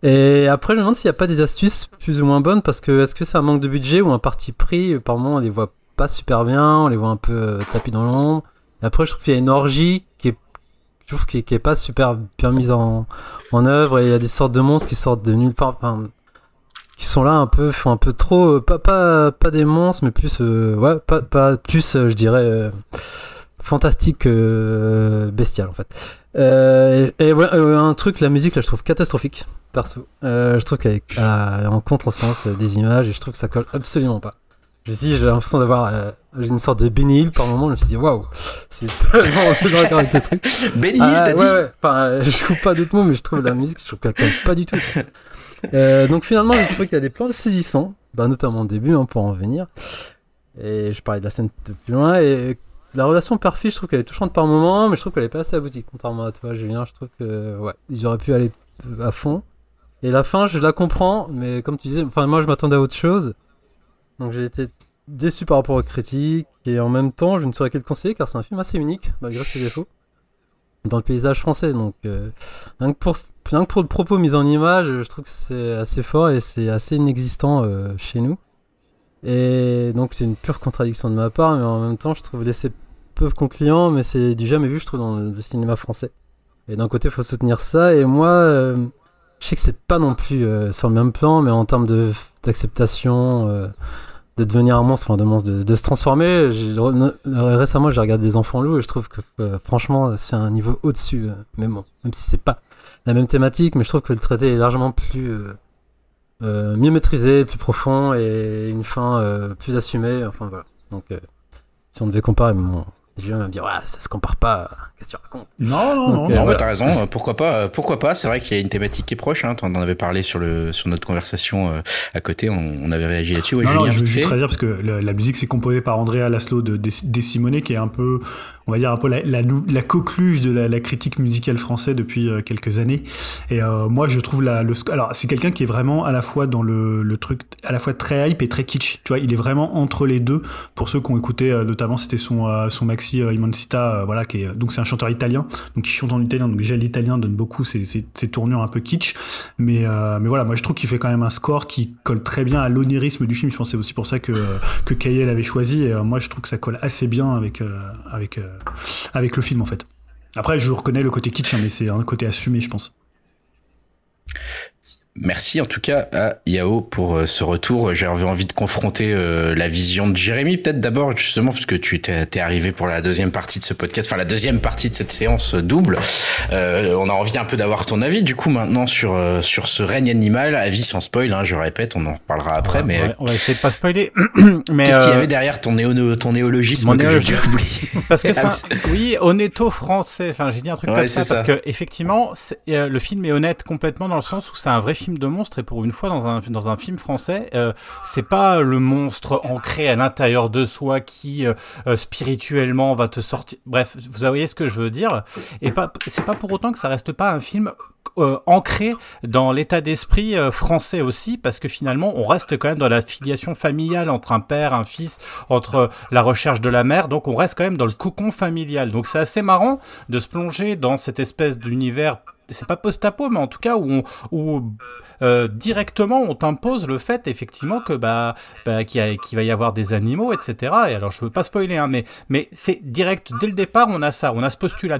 Et après, je me demande s'il n'y a pas des astuces plus ou moins bonnes parce que est-ce que c'est un manque de budget ou un parti pris Par moment, on les voit pas super bien, on les voit un peu tapis dans l'ombre. Après, je trouve qu'il y a une orgie qui est, je trouve qui pas super bien mise en, œuvre et il y a des sortes de monstres qui sortent de nulle part, enfin, qui sont là un peu, font un peu trop, pas, pas, pas des monstres, mais plus, euh, ouais, pas, pas plus, euh, je dirais, euh, fantastique, bestial en fait. et, ouais, un truc, la musique là, je trouve catastrophique, perso. je trouve qu'elle est en contresens des images et je trouve que ça colle absolument pas. Je j'ai l'impression d'avoir euh, une sorte de Benny Hill par moment. Je me suis dit, waouh, c'est tellement d'accord avec truc. Benny Hill, ah, t'as dit ouais. Enfin, je trouve pas d'autres mots, mais je trouve la musique, je trouve qu'elle colle pas du tout. <laughs> Euh, donc finalement, j'ai trouvé qu'il y a des plans saisissants, bah, notamment au début, hein, pour en venir. Et je parlais de la scène de plus loin. Et la relation père je trouve qu'elle est touchante par moment, mais je trouve qu'elle est pas assez aboutie. Contrairement à toi, Julien, je trouve que ouais, ils auraient pu aller à fond. Et la fin, je la comprends, mais comme tu disais, enfin moi je m'attendais à autre chose. Donc j'ai été déçu par rapport aux critiques et en même temps je ne saurais que le conseiller car c'est un film assez unique malgré ses défauts dans le paysage français. Donc euh, rien, que pour, rien, que pour, le propos mis en image, je trouve que c'est assez fort et c'est assez inexistant euh, chez nous. Et donc c'est une pure contradiction de ma part, mais en même temps je trouve laisser peu concluant, mais c'est du jamais vu je trouve dans le, cinéma français. Et d'un côté faut soutenir ça et moi euh, je sais que c'est pas non plus sur le même plan, mais en termes d'acceptation de devenir un monstre, enfin de monstre, de, se transformer. Récemment, j'ai regardé des enfants loups et je trouve que euh, franchement, c'est un niveau au-dessus. Euh, même, même si c'est pas la même thématique, mais je trouve que le traité est largement plus euh, mieux maîtrisé, plus profond et une fin plus assumée. Enfin voilà. Donc, si on devait comparer, bon, Julien va me dire, ouais, ça se compare pas. Qu'est-ce que tu racontes? Non, non, non. Donc, Non, euh, voilà. t'as raison. euh, Pourquoi pas euh, Pourquoi pas C'est vrai qu'il y a une thématique qui est proche. Hein. T'en avais parlé sur le sur notre conversation euh, à côté. On, on avait réagi là-dessus. Ouais, non, je veux juste dire parce que la musique c'est composé par Andrea Laszlo de De, De Simone qui est un peu, on va dire un peu la, la, la coqueluche de la, la critique musicale française depuis euh, quelques années. Et euh, moi je trouve la, le, alors c'est quelqu'un qui est vraiment à la fois dans le, le truc, à la fois très hype et très kitsch. Tu vois, il est vraiment entre les deux. Pour ceux qui ont écouté, euh, notamment c'était son euh, son maxi Immensita, voilà, qui est donc c'est un chanteur italien, donc qui chante en italien. Donc déjà l'italien donne beaucoup ses, ses, ses tournures un peu kitsch. Mais, euh, mais voilà, moi je trouve qu'il fait quand même un score qui colle très bien à l'onirisme du film. Je pense c'est aussi pour ça que, que Kayel avait choisi. Et euh, moi je trouve que ça colle assez bien avec, avec, avec le film en fait. Après, je reconnais le côté kitsch, hein, mais c'est un côté assumé, je pense. Merci en tout cas à Yao pour euh, ce retour. J'avais envie de confronter euh, la vision de Jérémy, peut-être d'abord, justement, parce que tu t'es t'es arrivé pour la deuxième partie de ce podcast, enfin la deuxième partie de cette séance euh, double. Euh, on a envie un peu d'avoir ton avis, du coup, maintenant sur sur ce règne animal, avis sans spoil. Hein, je répète, on en reparlera après, mais Ouais, on va essayer de pas spoiler. <clears throat> mais qu'est-ce qu'il y avait derrière ton, néo ton néologisme mon que je néologisme. oublie <laughs> Parce que <laughs> Ah, ça, oui, honnêto français. Enfin, j'ai dit un truc Ouais, comme ça parce que effectivement, euh, le film est honnête complètement dans le sens où c'est un vrai film de monstre et pour une fois dans un dans un film français, euh, c'est pas le monstre ancré à l'intérieur de soi qui euh, euh, spirituellement va te sortir. Bref, vous voyez ce que je veux dire? Et pas, c'est pas pour autant que ça reste pas un film ancré dans l'état d'esprit français aussi, parce que finalement, on reste quand même dans la filiation familiale entre un père, un fils, entre la recherche de la mère, donc on reste quand même dans le cocon familial. Donc c'est assez marrant de se plonger dans cette espèce d'univers c'est pas post-apo, mais en tout cas où, on- où euh, directement on t'impose le fait effectivement que bah, bah qu'il va y avoir des animaux, etc. Et alors je veux pas spoiler, hein, mais mais c'est direct dès le départ on a ça, on a ce postulat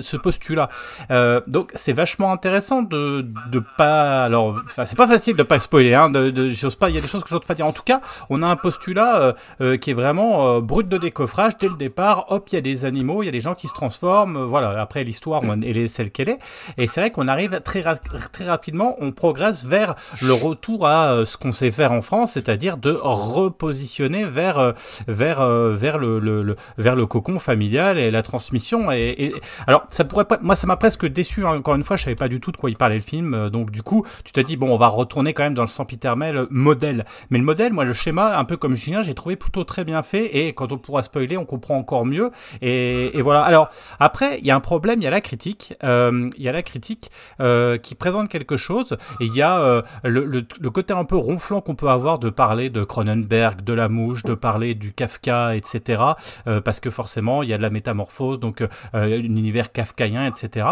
ce postulat. Euh, donc c'est vachement intéressant de de pas alors c'est pas facile de pas spoiler, hein, de, de pas, il y a des choses que j'ose pas dire. En tout cas, on a un postulat euh, qui est vraiment brut de décoffrage dès le départ. Hop, il y a des animaux, il y a des gens qui se transforment. voilà, après l'histoire, elle est celle qu'elle est. c'est vrai qu'on arrive très, très rapidement, on progresse vers le retour à euh, ce qu'on sait faire en France, c'est-à-dire de repositionner vers, euh, vers, euh, vers, le, vers le cocon familial et la transmission. Et, alors, ça pourrait pas, moi, ça m'a presque déçu. hein. Encore une fois, je savais pas du tout de quoi il parlait le film. Donc, du coup, tu te dis, bon, on va retourner quand même dans le sempiternel modèle. Mais le modèle, moi, le schéma, un peu comme Julien, j'ai trouvé plutôt très bien fait. Et quand on pourra spoiler, on comprend encore mieux. Et, voilà. Alors, après, il y a un problème, il y a la critique. Il y a la critique euh, qui présente quelque chose. Et il y a euh, le, le- le côté un peu ronflant qu'on peut avoir de parler de Cronenberg, de la mouche, de parler du Kafka, etc. euh, parce que forcément, il y a de la métamorphose, donc euh, un univers kafkaïen, etc.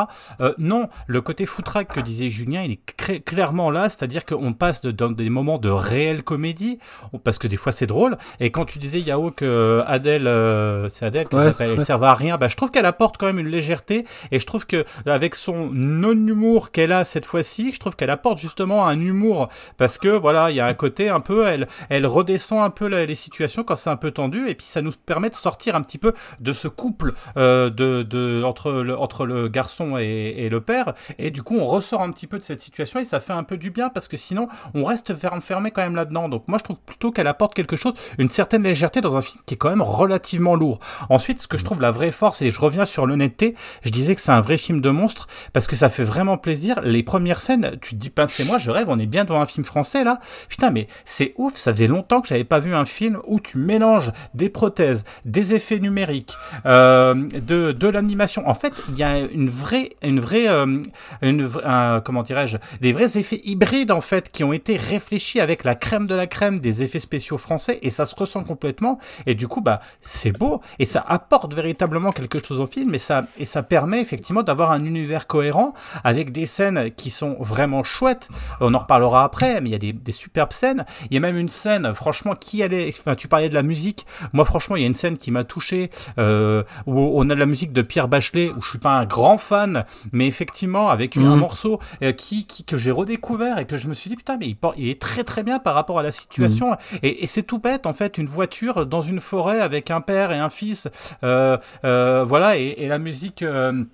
Non, le côté foutraque que disait Julien, il est clairement là, c'est-à-dire qu'on passe de, dans des moments de réelle comédie, parce que des fois c'est drôle, et quand tu disais Yao que Adèle, euh, c'est Adèle qui Ouais, s'appelle, elle ouais. servait à rien, bah, je trouve qu'elle apporte quand même une légèreté, et je trouve que avec son non-humour qu'elle a cette fois-ci, je trouve qu'elle apporte justement un humour, parce que voilà, il y a un côté un peu, elle, elle redescend un peu les situations quand c'est un peu tendu, et puis ça nous permet de sortir un petit peu de ce couple euh, de, de, entre, le, entre le garçon et, et le père, et du coup on ressort un petit peu de cette situation, et ça fait un peu du bien, parce que sinon on reste enfermé quand même là-dedans. Donc moi je trouve plutôt qu'elle apporte quelque chose, une certaine légèreté dans un film qui est quand même relativement lourd. Ensuite, ce que je trouve la vraie force, et je reviens sur l'honnêteté, je disais que c'est un vrai film de monstre, parce que ça fait vraiment plaisir. Les premières scènes, tu te dis, pincez-moi, je rêve, on est bien devant un film français là. Putain, mais c'est ouf, ça faisait longtemps que j'avais pas vu un film où tu mélanges des prothèses, des effets numériques, euh, de, de l'animation. En fait, il y a une vraie, une vraie, euh, une, un- comment dirais-je, des vrais effets hybrides en fait qui ont été réfléchis avec la crème de la crème des effets spéciaux français et ça se ressent complètement. Et du coup, bah, c'est beau et ça apporte véritablement quelque chose au film et ça, et ça permet effectivement d'avoir un univers cohérent avec des scènes qui sont vraiment chouettes. On en reparlera après, mais il y a des, des superbes scènes. Il y a même une scène, franchement, qui allait. Enfin, tu parlais de la musique. Moi, franchement, il y a une scène qui m'a touché euh, où on a de la musique de Pierre Bachelet, où je suis pas un grand fan, mais effectivement, avec un Mhm. morceau euh, qui, qui- que j'ai redécouvert et que je me suis dit, putain, mais il, est très très bien par rapport à la situation. Et, et c'est tout bête, en fait, une voiture dans une forêt avec un père et un fils. Euh, euh, voilà, et, et la musique. euh,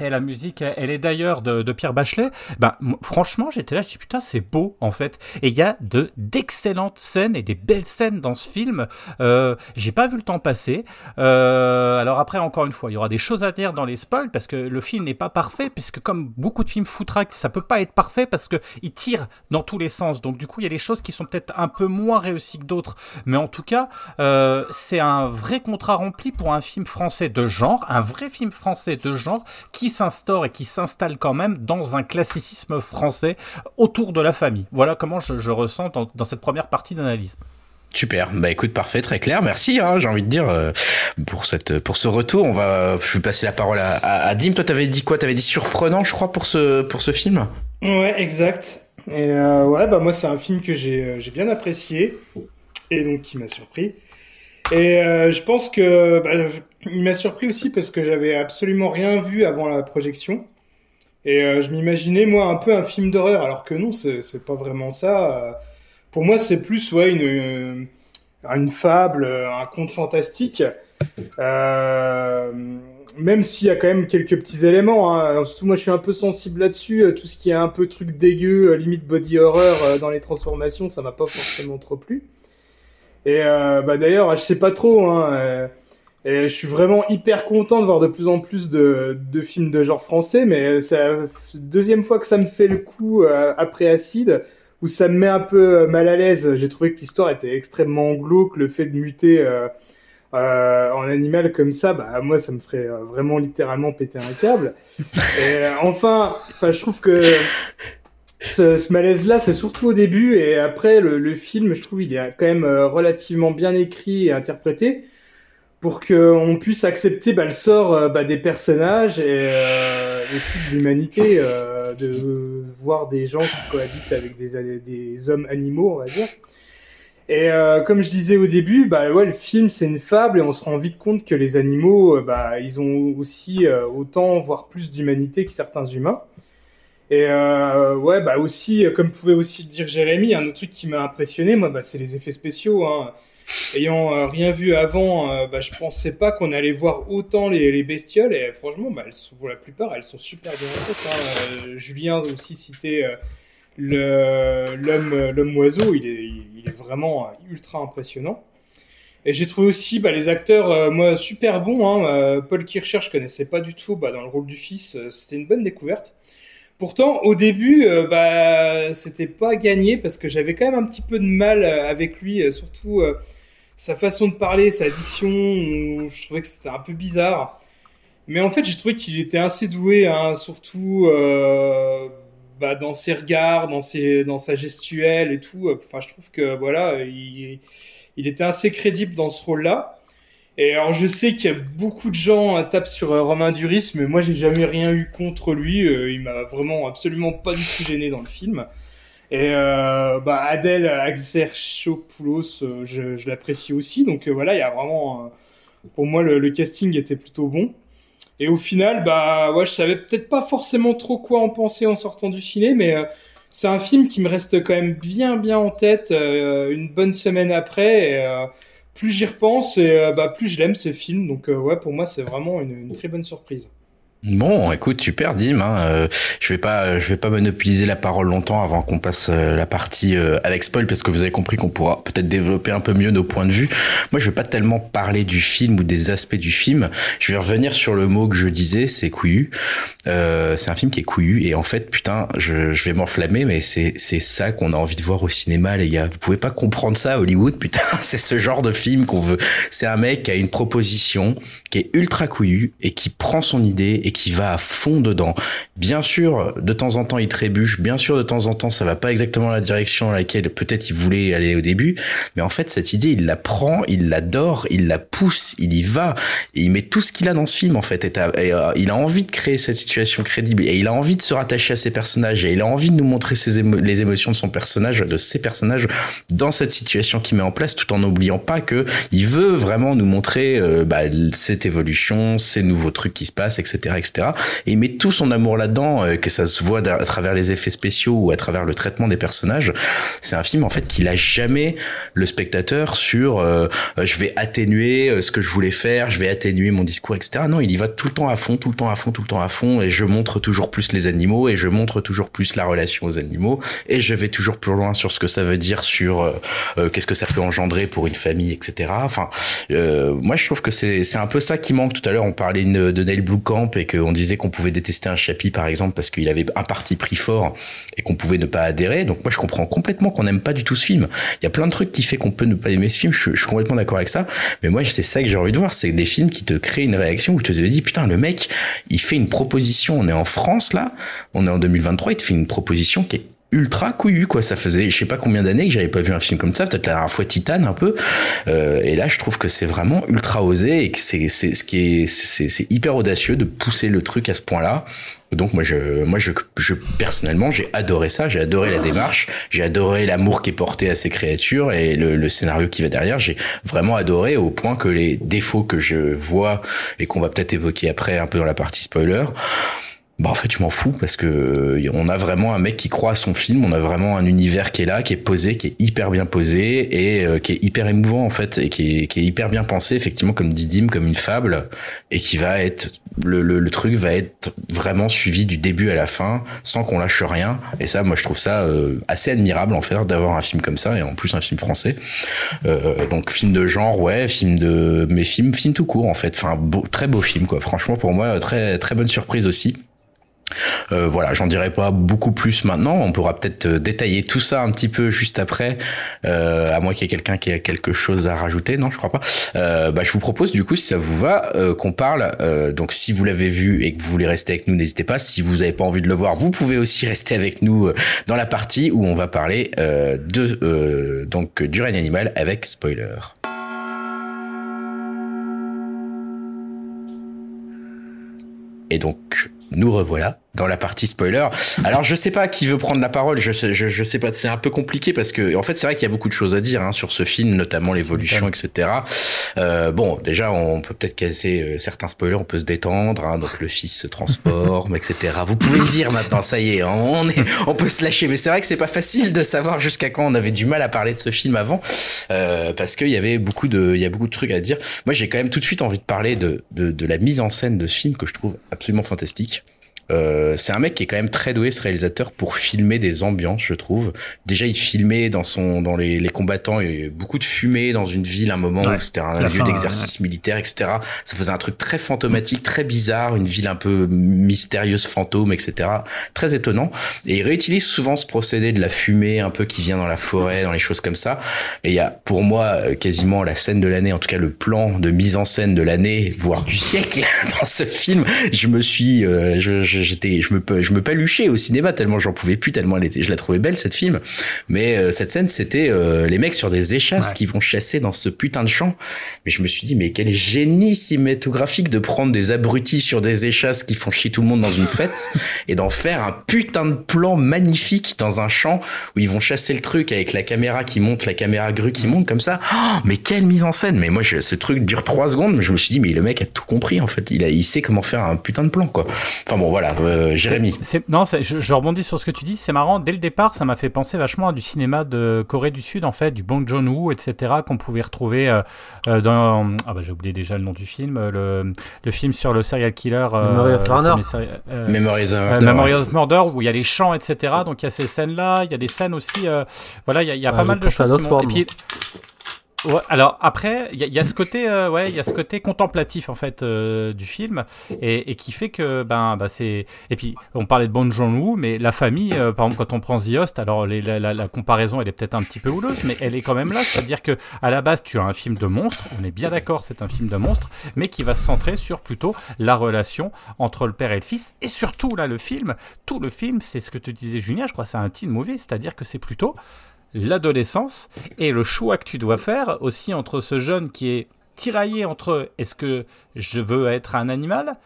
Et la musique, elle est d'ailleurs de, Pierre Bachelet. Ben, franchement, j'étais là, je dis putain, c'est beau en fait. Et il y a de d'excellentes scènes et des belles scènes dans ce film. Euh, J'ai pas vu le temps passer. Euh, alors après, encore une fois, il y aura des choses à dire dans les spoils parce que le film n'est pas parfait, puisque comme beaucoup de films foutraques, ça peut pas être parfait parce que il tire dans tous les sens. Donc du coup, il y a des choses qui sont peut-être un peu moins réussies que d'autres. Mais en tout cas, euh, c'est un vrai contrat rempli pour un film français de genre, un vrai film français de genre qui s'instaure et qui s'installe quand même dans un classicisme français autour de la famille. Voilà comment je, je ressens dans, dans, cette première partie d'analyse. Super, bah écoute parfait, très clair, merci. Hein, j'ai envie de dire euh, pour cette pour ce retour, on va, je vais passer la parole à, à, à Dim. Toi, t'avais dit quoi? T'avais dit surprenant, je crois, pour ce pour ce film? Ouais, exact. Et euh, ouais, bah moi c'est un film que j'ai euh, j'ai bien apprécié et donc qui m'a surpris. Et euh, je pense que bah, il m'a surpris aussi parce que j'avais absolument rien vu avant la projection. Et euh, je m'imaginais, moi, un peu un film d'horreur, alors que non, c'est pas vraiment ça. Pour moi, c'est plus ouais, une, une fable, un conte fantastique. Euh, même s'il y a quand même quelques petits éléments. Hein. Surtout, moi, je suis un peu sensible là-dessus. Tout ce qui est un peu truc dégueu, limite body horror dans les transformations, ça m'a pas forcément trop plu. Et euh, bah d'ailleurs, je sais pas trop. Hein, et je suis vraiment hyper content de voir de plus en plus de, de films de genre français, mais c'est la deuxième fois que ça me fait le coup euh, après Acide, où ça me met un peu mal à l'aise. J'ai trouvé que l'histoire était extrêmement glauque, le fait de muter euh, euh, en animal comme ça, bah moi ça me ferait vraiment littéralement péter un câble. <laughs> Et enfin, enfin je trouve que ce, ce malaise-là, c'est surtout au début, et après le, le, film, je trouve, il est quand même relativement bien écrit et interprété pour qu'on puisse accepter bah, le sort euh, bah, des personnages et euh, aussi de l'humanité, euh, de voir des gens qui cohabitent avec des, des hommes animaux, on va dire. Et euh, comme je disais au début, bah ouais, le film c'est une fable et on se rend vite compte que les animaux, bah ils ont aussi autant, voire plus d'humanité que certains humains. Et euh, ouais, bah aussi, comme pouvait aussi le dire Jérémy, un autre truc qui m'a impressionné, moi, bah, c'est les effets spéciaux. Hein ayant euh, rien vu avant, euh, bah, je pensais pas qu'on allait voir autant les, les bestioles. Et franchement, bah, elles pour la plupart, elles sont super bien faites. Hein. Euh, Julien aussi cité l'homme oiseau. Il est, il est vraiment ultra impressionnant. Et j'ai trouvé aussi bah, les acteurs, moi, super bons. Hein. Paul Kircher, je connaissais pas du tout bah, dans le rôle du fils. C'était une bonne découverte. Pourtant, au début, bah, c'était pas gagné parce que j'avais quand même un petit peu de mal avec lui, surtout sa façon de parler, sa diction, je trouvais que c'était un peu bizarre. Mais en fait, j'ai trouvé qu'il était assez doué, hein, surtout euh, bah, dans ses regards, dans, ses, dans sa gestuelle et tout. Enfin, je trouve que voilà, il, il était assez crédible dans ce rôle-là. Et alors, je sais qu'il y a beaucoup de gens à tapent sur euh, Romain Duris, mais moi, j'ai jamais rien eu contre lui. Euh, il m'a vraiment absolument pas du tout gêné dans le film. Et euh, bah, Adèle Axerchopoulos, euh, je, je l'apprécie aussi. Donc euh, voilà, il y a vraiment, euh, pour moi, le, le, casting était plutôt bon. Et au final, bah, ouais, je savais peut-être pas forcément trop quoi en penser en sortant du ciné, mais euh, c'est un film qui me reste quand même bien, bien en tête une bonne semaine après. Et, plus j'y repense, et bah, plus je l'aime ce film. Donc ouais, pour moi, c'est vraiment une, une très bonne surprise. Bon, écoute, super, Dim. Hein, euh, je vais pas, je vais pas monopoliser la parole longtemps avant qu'on passe euh, la partie euh, avec spoil, parce que vous avez compris qu'on pourra peut-être développer un peu mieux nos points de vue. Moi, je vais pas tellement parler du film ou des aspects du film. Je vais revenir sur le mot que je disais, c'est couillu. Euh, c'est un film qui est couillu, et en fait, putain, je, je vais m'enflammer, mais c'est c'est ça qu'on a envie de voir au cinéma, les gars. Vous pouvez pas comprendre ça, Hollywood, putain. <laughs> C'est ce genre de film qu'on veut. C'est un mec qui a une proposition qui est ultra couillu et qui prend son idée et qui va à fond dedans. Bien sûr, de temps en temps, il trébuche. Bien sûr, de temps en temps, ça va pas exactement la direction à laquelle peut-être il voulait aller au début. Mais en fait, cette idée, il la prend, il l'adore, il la pousse, il y va. Et il met tout ce qu'il a dans ce film, en fait. Et, et euh, il a envie de créer cette situation crédible. Et il a envie de se rattacher à ses personnages. Et il a envie de nous montrer les émotions de son personnage, de ses personnages dans cette situation qu'il met en place, tout en n'oubliant pas que il veut vraiment nous montrer euh, bah, cette évolution, ces nouveaux trucs qui se passent, etc., etc. Et il met tout son amour là-dedans, euh, que ça se voit à travers les effets spéciaux ou à travers le traitement des personnages. C'est un film en fait qui a jamais le spectateur sur euh, je vais atténuer ce que je voulais faire, je vais atténuer mon discours, etc. Non, il y va tout le temps à fond, tout le temps à fond, tout le temps à fond, et je montre toujours plus les animaux et je montre toujours plus la relation aux animaux et je vais toujours plus loin sur ce que ça veut dire sur qu'est-ce que ça peut engendrer pour une famille, etc. Enfin, moi je trouve que c'est c'est un peu ça qui manque. Tout à l'heure, on parlait de, de Neil Blomkamp et qu'on disait qu'on pouvait détester un Chapi, par exemple, parce qu'il avait un parti pris fort et qu'on pouvait ne pas adhérer. Donc moi, je comprends complètement qu'on n'aime pas du tout ce film. Il y a plein de trucs qui fait qu'on peut ne pas aimer ce film. Je, suis complètement d'accord avec ça. Mais moi, c'est ça que j'ai envie de voir. C'est des films qui te créent une réaction où tu te dis, putain, le mec, il fait une proposition. On est en France, là. On est en 2023. Il te fait une proposition qui est ultra couillu quoi. Ça faisait je sais pas combien d'années que j'avais pas vu un film comme ça peut-être la dernière fois Titan un peu. Euh, et là je trouve que c'est vraiment ultra osé et que c'est c'est ce qui est c'est hyper audacieux de pousser le truc à ce point-là. Donc moi je moi je, je personnellement j'ai adoré ça. J'ai adoré la démarche. J'ai adoré l'amour qui est porté à ces créatures et le, le scénario qui va derrière. J'ai vraiment adoré au point que les défauts que je vois et qu'on va peut-être évoquer après un peu dans la partie spoiler bah en fait je m'en fous parce que euh, on a vraiment un mec qui croit à son film, on a vraiment un univers qui est là, qui est posé, qui est hyper bien posé et euh, qui est hyper émouvant en fait et qui est, qui est hyper bien pensé effectivement comme dit Dim, comme une fable et qui va être le, le, le, truc va être vraiment suivi du début à la fin sans qu'on lâche rien. Et ça moi je trouve ça euh, assez admirable en fait d'avoir un film comme ça et en plus un film français. Donc film de genre ouais film de mais film film tout court en fait. Enfin beau, très beau film quoi. Franchement pour moi très très bonne surprise aussi euh, voilà, j'en dirai pas beaucoup plus maintenant. On pourra peut-être euh, détailler tout ça un petit peu juste après, euh, à moins qu'il y ait quelqu'un qui ait quelque chose à rajouter. Non, je crois pas. Euh, bah, je vous propose du coup, si ça vous va, euh, qu'on parle. Donc, si vous l'avez vu et que vous voulez rester avec nous, n'hésitez pas. Si vous n'avez pas envie de le voir, vous pouvez aussi rester avec nous dans la partie où on va parler de donc du règne animal avec spoiler. Et donc, nous revoilà dans la partie spoiler. Alors je sais pas qui veut prendre la parole, je sais, je, je sais pas, c'est un peu compliqué parce que en fait c'est vrai qu'il y a beaucoup de choses à dire hein, sur ce film, notamment l'évolution, etc. Euh, bon, déjà on peut peut-être casser euh, certains spoilers, on peut se détendre, hein, donc le fils se transforme, etc. Vous pouvez le dire maintenant, ça y est, hein, on est, on peut se lâcher. Mais c'est vrai que c'est pas facile de savoir jusqu'à quand on avait du mal à parler de ce film avant, euh, parce qu'il y avait beaucoup de, il y a beaucoup de trucs à dire. Moi j'ai quand même tout de suite envie de parler de, de, de la mise en scène de ce film que je trouve absolument fantastique. Euh, c'est un mec qui est quand même très doué, ce réalisateur, pour filmer des ambiances, je trouve. Déjà, il filmait dans son, dans les, les combattants, il y avait beaucoup de fumée dans une ville, un moment où c'était un lieu d'exercice ouais. militaire, etc. Ça faisait un truc très fantomatique, très bizarre, une ville un peu mystérieuse, fantôme, etc. Très étonnant. Et il réutilise souvent ce procédé de la fumée, un peu qui vient dans la forêt, dans les choses comme ça. Et il y a, pour moi, euh, quasiment la scène de l'année, en tout cas le plan de mise en scène de l'année, voire du siècle <laughs> dans ce film. Je me suis, euh, je, je j'étais je me je me paluchais au cinéma tellement j'en pouvais plus tellement elle était je la trouvais belle cette film. Mais euh, cette scène c'était euh, les mecs sur des échasses ouais. qui vont chasser dans ce putain de champ. Mais je me suis dit mais quel génie cinématographique de prendre des abrutis sur des échasses qui font chier tout le monde dans une fête <laughs> et d'en faire un putain de plan magnifique dans un champ où ils vont chasser le truc avec la caméra qui monte la caméra grue qui monte comme ça. Oh, mais quelle mise en scène. Mais moi je, ce truc dure trois secondes mais je me suis dit mais le mec a tout compris en fait. Il a il sait comment faire un putain de plan quoi. Enfin bon voilà euh, Jérémy. Non, je, je, rebondis sur ce que tu dis. C'est marrant. Dès le départ, ça m'a fait penser vachement à du cinéma de Corée du Sud, en fait, du Bong Joon-ho, etc., qu'on pouvait retrouver euh, dans. Ah bah j'ai oublié déjà le nom du film. Le, le film sur le serial killer. Euh, Memory of Murder. Euh, Memory of Murder. Memory of Murder, où il y a les chants, etc. Donc il y a ces scènes-là. Il y a des scènes aussi. voilà, il y a, il y a ouais, pas mal de choses. Qui et puis, Alors après, il y, a ce côté, euh, ouais, il y a ce côté contemplatif en fait euh, du film et, qui fait que ben, bah, c'est. Et puis on parlait de Bon Joon-ho, mais la famille, euh, par exemple, quand on prend The Host, alors la, comparaison elle est peut-être un petit peu houleuse, mais elle est quand même là, c'est-à-dire que à la base tu as un film de monstre, on est bien d'accord, c'est un film de monstre, mais qui va se centrer sur plutôt la relation entre le père et le fils et surtout là le film, tout le film, c'est ce que tu disais Julien, je crois, c'est un teen movie, c'est-à-dire que c'est plutôt l'adolescence et le choix que tu dois faire aussi entre ce jeune qui est tiraillé entre est-ce que je veux être un animal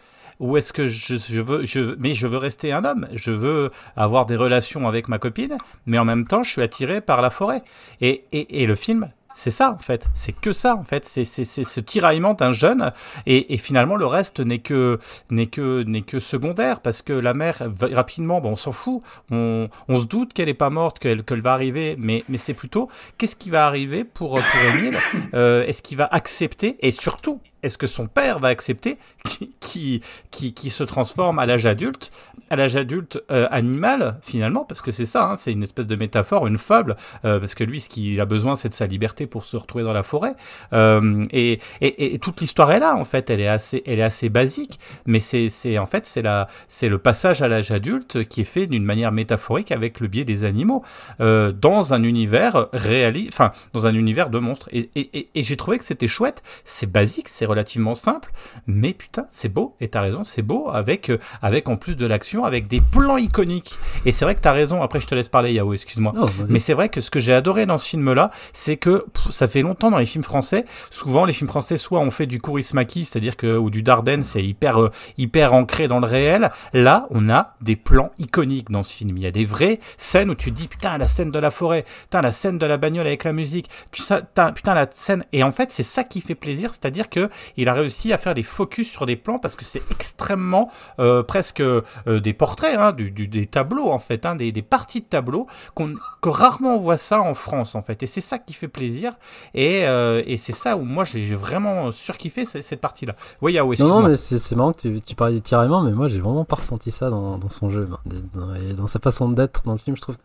ou est-ce que je, veux je mais je veux rester un homme. Je veux avoir des relations avec ma copine mais en même temps je suis attiré par la forêt. Et, et, et le film C'est ça en fait, c'est que ça en fait, c'est ce tiraillement d'un jeune. Et, et, finalement le reste n'est que n'est que n'est que secondaire. Parce que la mère rapidement, bon, on s'en fout, on, on, se doute qu'elle est pas morte, qu'elle qu'elle va arriver, mais mais c'est plutôt qu'est-ce qui va arriver pour pour Émile, euh, est-ce qu'il va accepter? Et surtout est-ce que son père va accepter <laughs> qui, qui, qui, se transforme à l'âge adulte, à l'âge adulte euh, animal finalement, parce que c'est ça, hein, c'est une espèce de métaphore, une fable, euh, parce que lui, ce qu'il a besoin, c'est de sa liberté pour se retrouver dans la forêt. Euh, et, et, et, toute l'histoire est là, en fait, elle est assez, elle est assez basique, mais c'est, c'est en fait, c'est la, c'est le passage à l'âge adulte qui est fait d'une manière métaphorique avec le biais des animaux dans un univers réaliste, enfin, dans un univers de monstres. Et, et, et j'ai trouvé que c'était chouette, c'est basique, c'est relativement simple, mais putain, c'est beau, et t'as raison, c'est beau, avec, euh, avec en plus de l'action, avec des plans iconiques. Et c'est vrai que t'as raison, après je te laisse parler, Yao, excuse-moi. mais c'est vrai que ce que j'ai adoré dans ce film-là, c'est que ça fait longtemps dans les films français, souvent les films français, soit on fait du Maki, c'est-à-dire que, ou du Dardenne, c'est hyper, euh, hyper ancré dans le réel. Là, on a des plans iconiques dans ce film. Il y a des vraies scènes où tu te dis, putain, la scène de la forêt, putain, la scène de la bagnole avec la musique, putain, putain la scène. Et en fait, c'est ça qui fait plaisir, c'est-à-dire que il a réussi à faire des focus sur des plans parce que c'est extrêmement euh, presque euh, des portraits, hein, du, des tableaux en fait, hein, des, des, parties de tableaux qu'on que rarement on voit ça en France en fait. Et c'est ça qui fait plaisir et, euh, et c'est ça où moi j'ai vraiment surkiffé cette, cette partie-là. Oui, Yao, Non, non, mais c'est marrant que tu, tu parlais tiraillement, mais moi j'ai vraiment pas ressenti ça dans, dans son jeu, dans, dans sa façon d'être dans le film, je trouve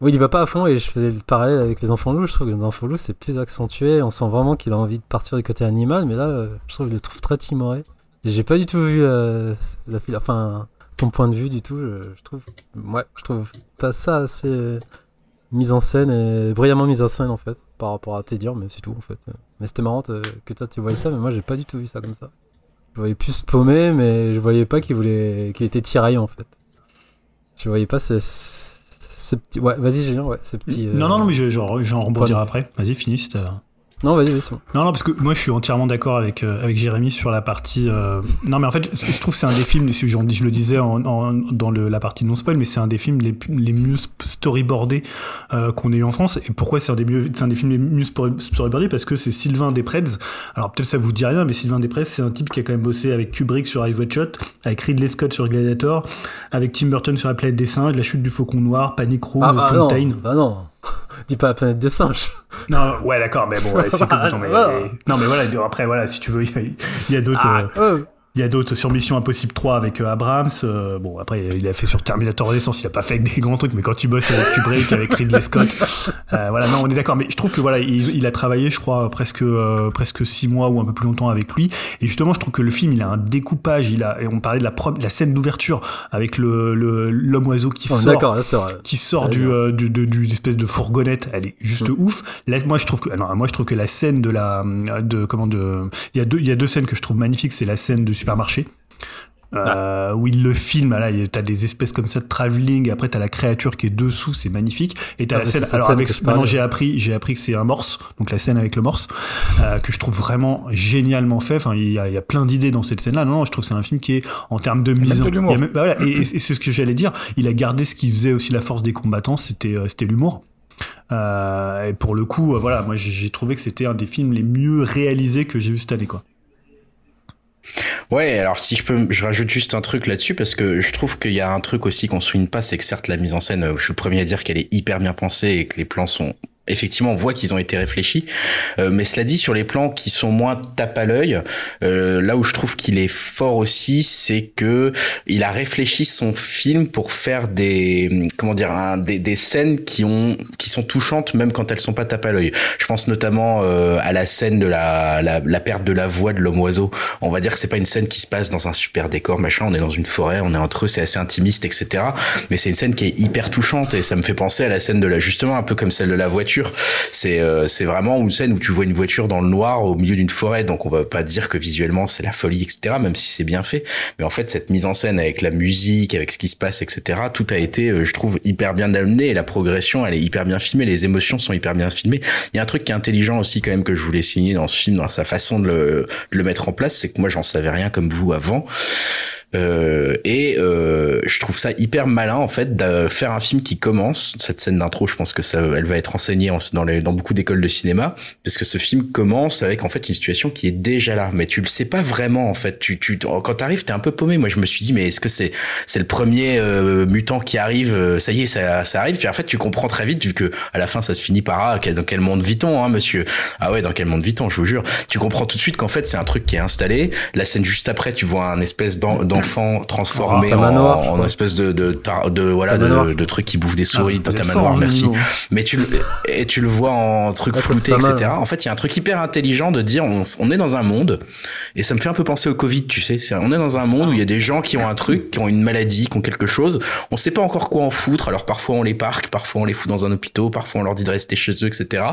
oui, il va pas à fond et je faisais le parallèle avec les enfants loups. Je trouve que les enfants loups c'est plus accentué. On sent vraiment qu'il a envie de partir du côté animal, mais là, euh, je trouve qu'il le trouve très timoré. Et j'ai pas du tout vu euh, la fille, enfin, ton point de vue du tout. Je, trouve, ouais, je trouve pas ça assez euh, mise en scène et brillamment mise en scène en fait, par rapport à dires, mais c'est tout en fait. Mais c'était marrant que toi tu voyais ça, mais moi j'ai pas du tout vu ça comme ça. Je voyais plus paumer, mais je voyais pas qu'il voulait, qu'il était tiraillant en fait. Je voyais pas ce ce petit... Ouais, vas-y, Julien, ouais, ce petit. Non, non, non, mais j'en rebondirai après. Vas-y, finis. Non, vas-y, vas-y. Non, non, parce que moi, je suis entièrement d'accord avec, euh, avec Jérémy sur la partie. Euh, non, mais en fait, je trouve que c'est un des films, je, je le disais en, dans le, la partie non-spoil, mais c'est un des films les, les mieux storyboardés euh, qu'on ait eu en France. Et pourquoi c'est un, des mieux, un des films les mieux storyboardés? Parce que c'est Sylvain Desprez. Alors, peut-être ça vous dit rien, mais Sylvain Desprez, c'est un type qui a quand même bossé avec Kubrick sur Ice Shot, avec Ridley Scott sur Gladiator, avec Tim Burton sur La planète des singes, La chute du faucon noir, Panic Room, ah, bah Fontaine. Non, bah non. <laughs> Dis pas la planète des singes. <laughs> Non, ouais, d'accord, mais bon, c'est comme <laughs> mais, Non, mais voilà, après, voilà, si tu veux, il y, a, d'autres. Ah, euh, il y a d'autres sur Mission Impossible 3 avec euh, Abrams. Euh, bon, après, il a fait sur Terminator Renaissance, il a pas fait avec des grands trucs, mais quand tu bosses avec Kubrick, avec Ridley Scott, <laughs> euh, voilà, non, on est d'accord. Mais je trouve que voilà, il, il a travaillé, je crois, presque euh, presque six mois ou un peu plus longtemps avec lui. Et justement, je trouve que le film, il a un découpage. Il a, et on parlait de la, la scène d'ouverture avec le l'homme oiseau qui oh, sort, qui sort du, du, du, du espèce de fourgonnette. Elle est juste mm. ouf. Là, moi, je trouve que, non, moi, je trouve que la scène de la, de comment de, il y a deux, il y a deux scènes que je trouve magnifiques. C'est la scène de supermarché. Euh, où il le filme, là, t'as des espèces comme ça de travelling, après t'as la créature qui est dessous, c'est magnifique, et t'as ah, la scène, alors avec, maintenant j'ai appris, j'ai appris que c'est un morse, donc la scène avec le morse, euh, que je trouve vraiment génialement fait, enfin, il y a, y a plein d'idées dans cette scène-là, non, non, je trouve c'est un film qui est, en termes de mise en, bah, voilà, et, <clears throat> et c'est ce que j'allais dire, il a gardé ce qui faisait aussi la force des combattants, c'était, euh, c'était l'humour. Et pour le coup, voilà, moi j'ai trouvé que c'était un des films les mieux réalisés que j'ai vu cette année, quoi. Ouais, alors si je peux, je rajoute juste un truc là-dessus parce que je trouve qu'il y a un truc aussi qu'on souligne pas, c'est que certes la mise en scène, je suis le premier à dire qu'elle est hyper bien pensée et que les plans sont effectivement on voit qu'ils ont été réfléchis. Euh, mais cela dit sur les plans qui sont moins tape à l'œil euh, là où je trouve qu'il est fort aussi c'est que il a réfléchi son film pour faire des comment dire des, des, scènes qui ont qui sont touchantes même quand elles sont pas tape à l'œil. Je pense notamment euh, à la scène de la, la, la perte de la voix de l'homme oiseau. On va dire que c'est pas une scène qui se passe dans un super décor machin. On est dans une forêt on est entre eux c'est assez intimiste etc mais c'est une scène qui est hyper touchante et ça me fait penser à la scène de la justement un peu comme celle de la voiture c'est euh, c'est vraiment une scène où tu vois une voiture dans le noir au milieu d'une forêt. Donc on va pas dire que visuellement c'est la folie, etc. Même si c'est bien fait. Mais en fait cette mise en scène avec la musique, avec ce qui se passe, etc. Tout a été, euh, je trouve, hyper bien amené et la progression, elle est hyper bien filmée. Les émotions sont hyper bien filmées. Il y a un truc qui est intelligent aussi quand même que je voulais signer dans ce film, dans sa façon de le, de le mettre en place, c'est que moi j'en savais rien comme vous avant. Euh, et euh, je trouve ça hyper malin en fait de faire un film qui commence cette scène d'intro. Je pense que ça, elle va être enseignée en- dans, les, dans beaucoup d'écoles de cinéma parce que ce film commence avec en fait une situation qui est déjà là, mais tu le sais pas vraiment en fait. Tu, tu quand t'arrives, t'es un peu paumé. Moi, je me suis dit mais est-ce que c'est c'est le premier euh, mutant qui arrive euh, Ça y est, ça, ça arrive. Puis en fait, tu comprends très vite vu que à la fin, ça se finit par ah dans quel monde vit-on, hein, monsieur? Ah ouais, dans quel monde vit-on Je vous jure. Tu comprends tout de suite qu'en fait, c'est un truc qui est installé. La scène juste après, tu vois un espèce d'en- transformé Ah, en, manoir, espèce de de, tar- de voilà Un manoir. de, de trucs qui bouffent des souris Ah, ta êtes manoir. merci. Mais tu le et tu le vois en truc ça, flouté, etc. mal. En fait, il y a un truc hyper intelligent de dire on, on est dans un monde et ça me fait un peu penser au Covid, tu sais. On est dans un monde où il y a des gens qui ont un truc, qui ont une maladie, qui ont quelque chose. On sait pas encore quoi en foutre. Alors parfois on les parque, parfois on les fout dans un hôpital, parfois on leur dit de rester chez eux, etc.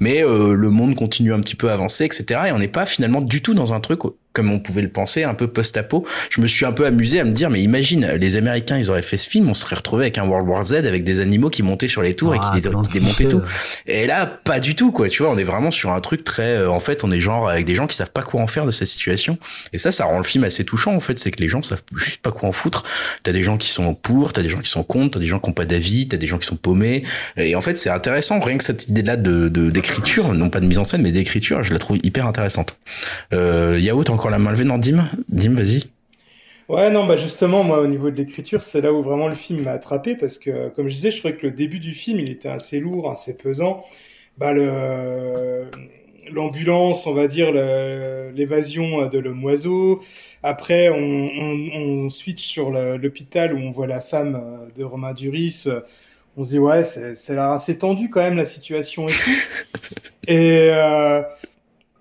Mais euh, le monde continue un petit peu à avancer, etc. Et on n'est pas finalement du tout dans un truc comme on pouvait le penser, un peu post-apo. Je me suis un peu amusé à me dire, mais imagine, les Américains, ils auraient fait ce film, on serait retrouvé avec un World War Z avec des animaux qui montaient sur les tours et Ah, qui, dé- le démontaient tout. Et là, pas du tout, quoi. Tu vois, on est vraiment sur un truc très. euh, en fait, on est genre avec des gens qui savent pas quoi en faire de cette situation. Et ça, ça rend le film assez touchant. En fait, c'est que les gens savent juste pas quoi en foutre. T'as des gens qui sont pour, t'as des gens qui sont contre, t'as des gens qui ont pas d'avis, t'as des gens qui sont paumés. Et en fait, c'est intéressant. Rien que cette idée-là de de- d'écriture, non pas de mise en scène, mais d'écriture, je la trouve hyper intéressante. Euh, Yao, t'as encore la main levée dans Dim Dim, vas-y. Ouais, non, bah justement, moi, au niveau de l'écriture, c'est là où vraiment le film m'a attrapé parce que, comme je disais, je trouvais que le début du film, il était assez lourd, assez pesant. Bah, le, l'ambulance, on va dire, l'évasion de l'homme oiseau. Après, on, on, on switch sur l'hôpital où on voit la femme euh, de Romain Duris. On se dit, ouais, c'est, assez tendu quand même, la situation et tout. <laughs> Et, euh,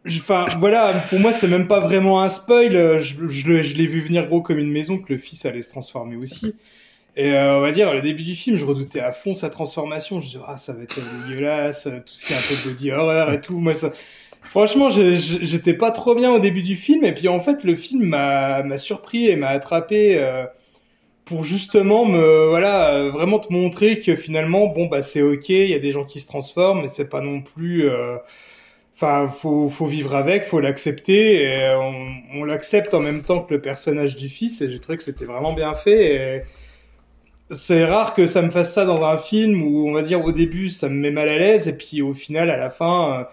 Enfin, voilà, pour moi, c'est même pas vraiment un spoil. Je, je, le- je l'ai vu venir gros comme une maison que le fils allait se transformer aussi. Et euh, on va dire, le début du film, je redoutais à fond sa transformation. Je me dis, ah, ça va être dégueulasse, euh, tout ce qui est un peu body horror et tout. Moi, ça... Franchement, j'étais pas trop bien au début du film. Et puis, en fait, le film m'a m'a surpris et m'a attrapé euh, pour justement me, voilà, euh, vraiment te montrer que finalement, bon, bah, c'est ok, il y a des gens qui se transforment, mais c'est pas non plus. euh, Enfin, faut, faut vivre avec, faut l'accepter, et on, on l'accepte en même temps que le personnage du fils, et j'ai trouvé que c'était vraiment bien fait. C'est rare que ça me fasse ça dans un film où, on va dire, au début, ça me met mal à l'aise, et puis au final, à la fin, euh,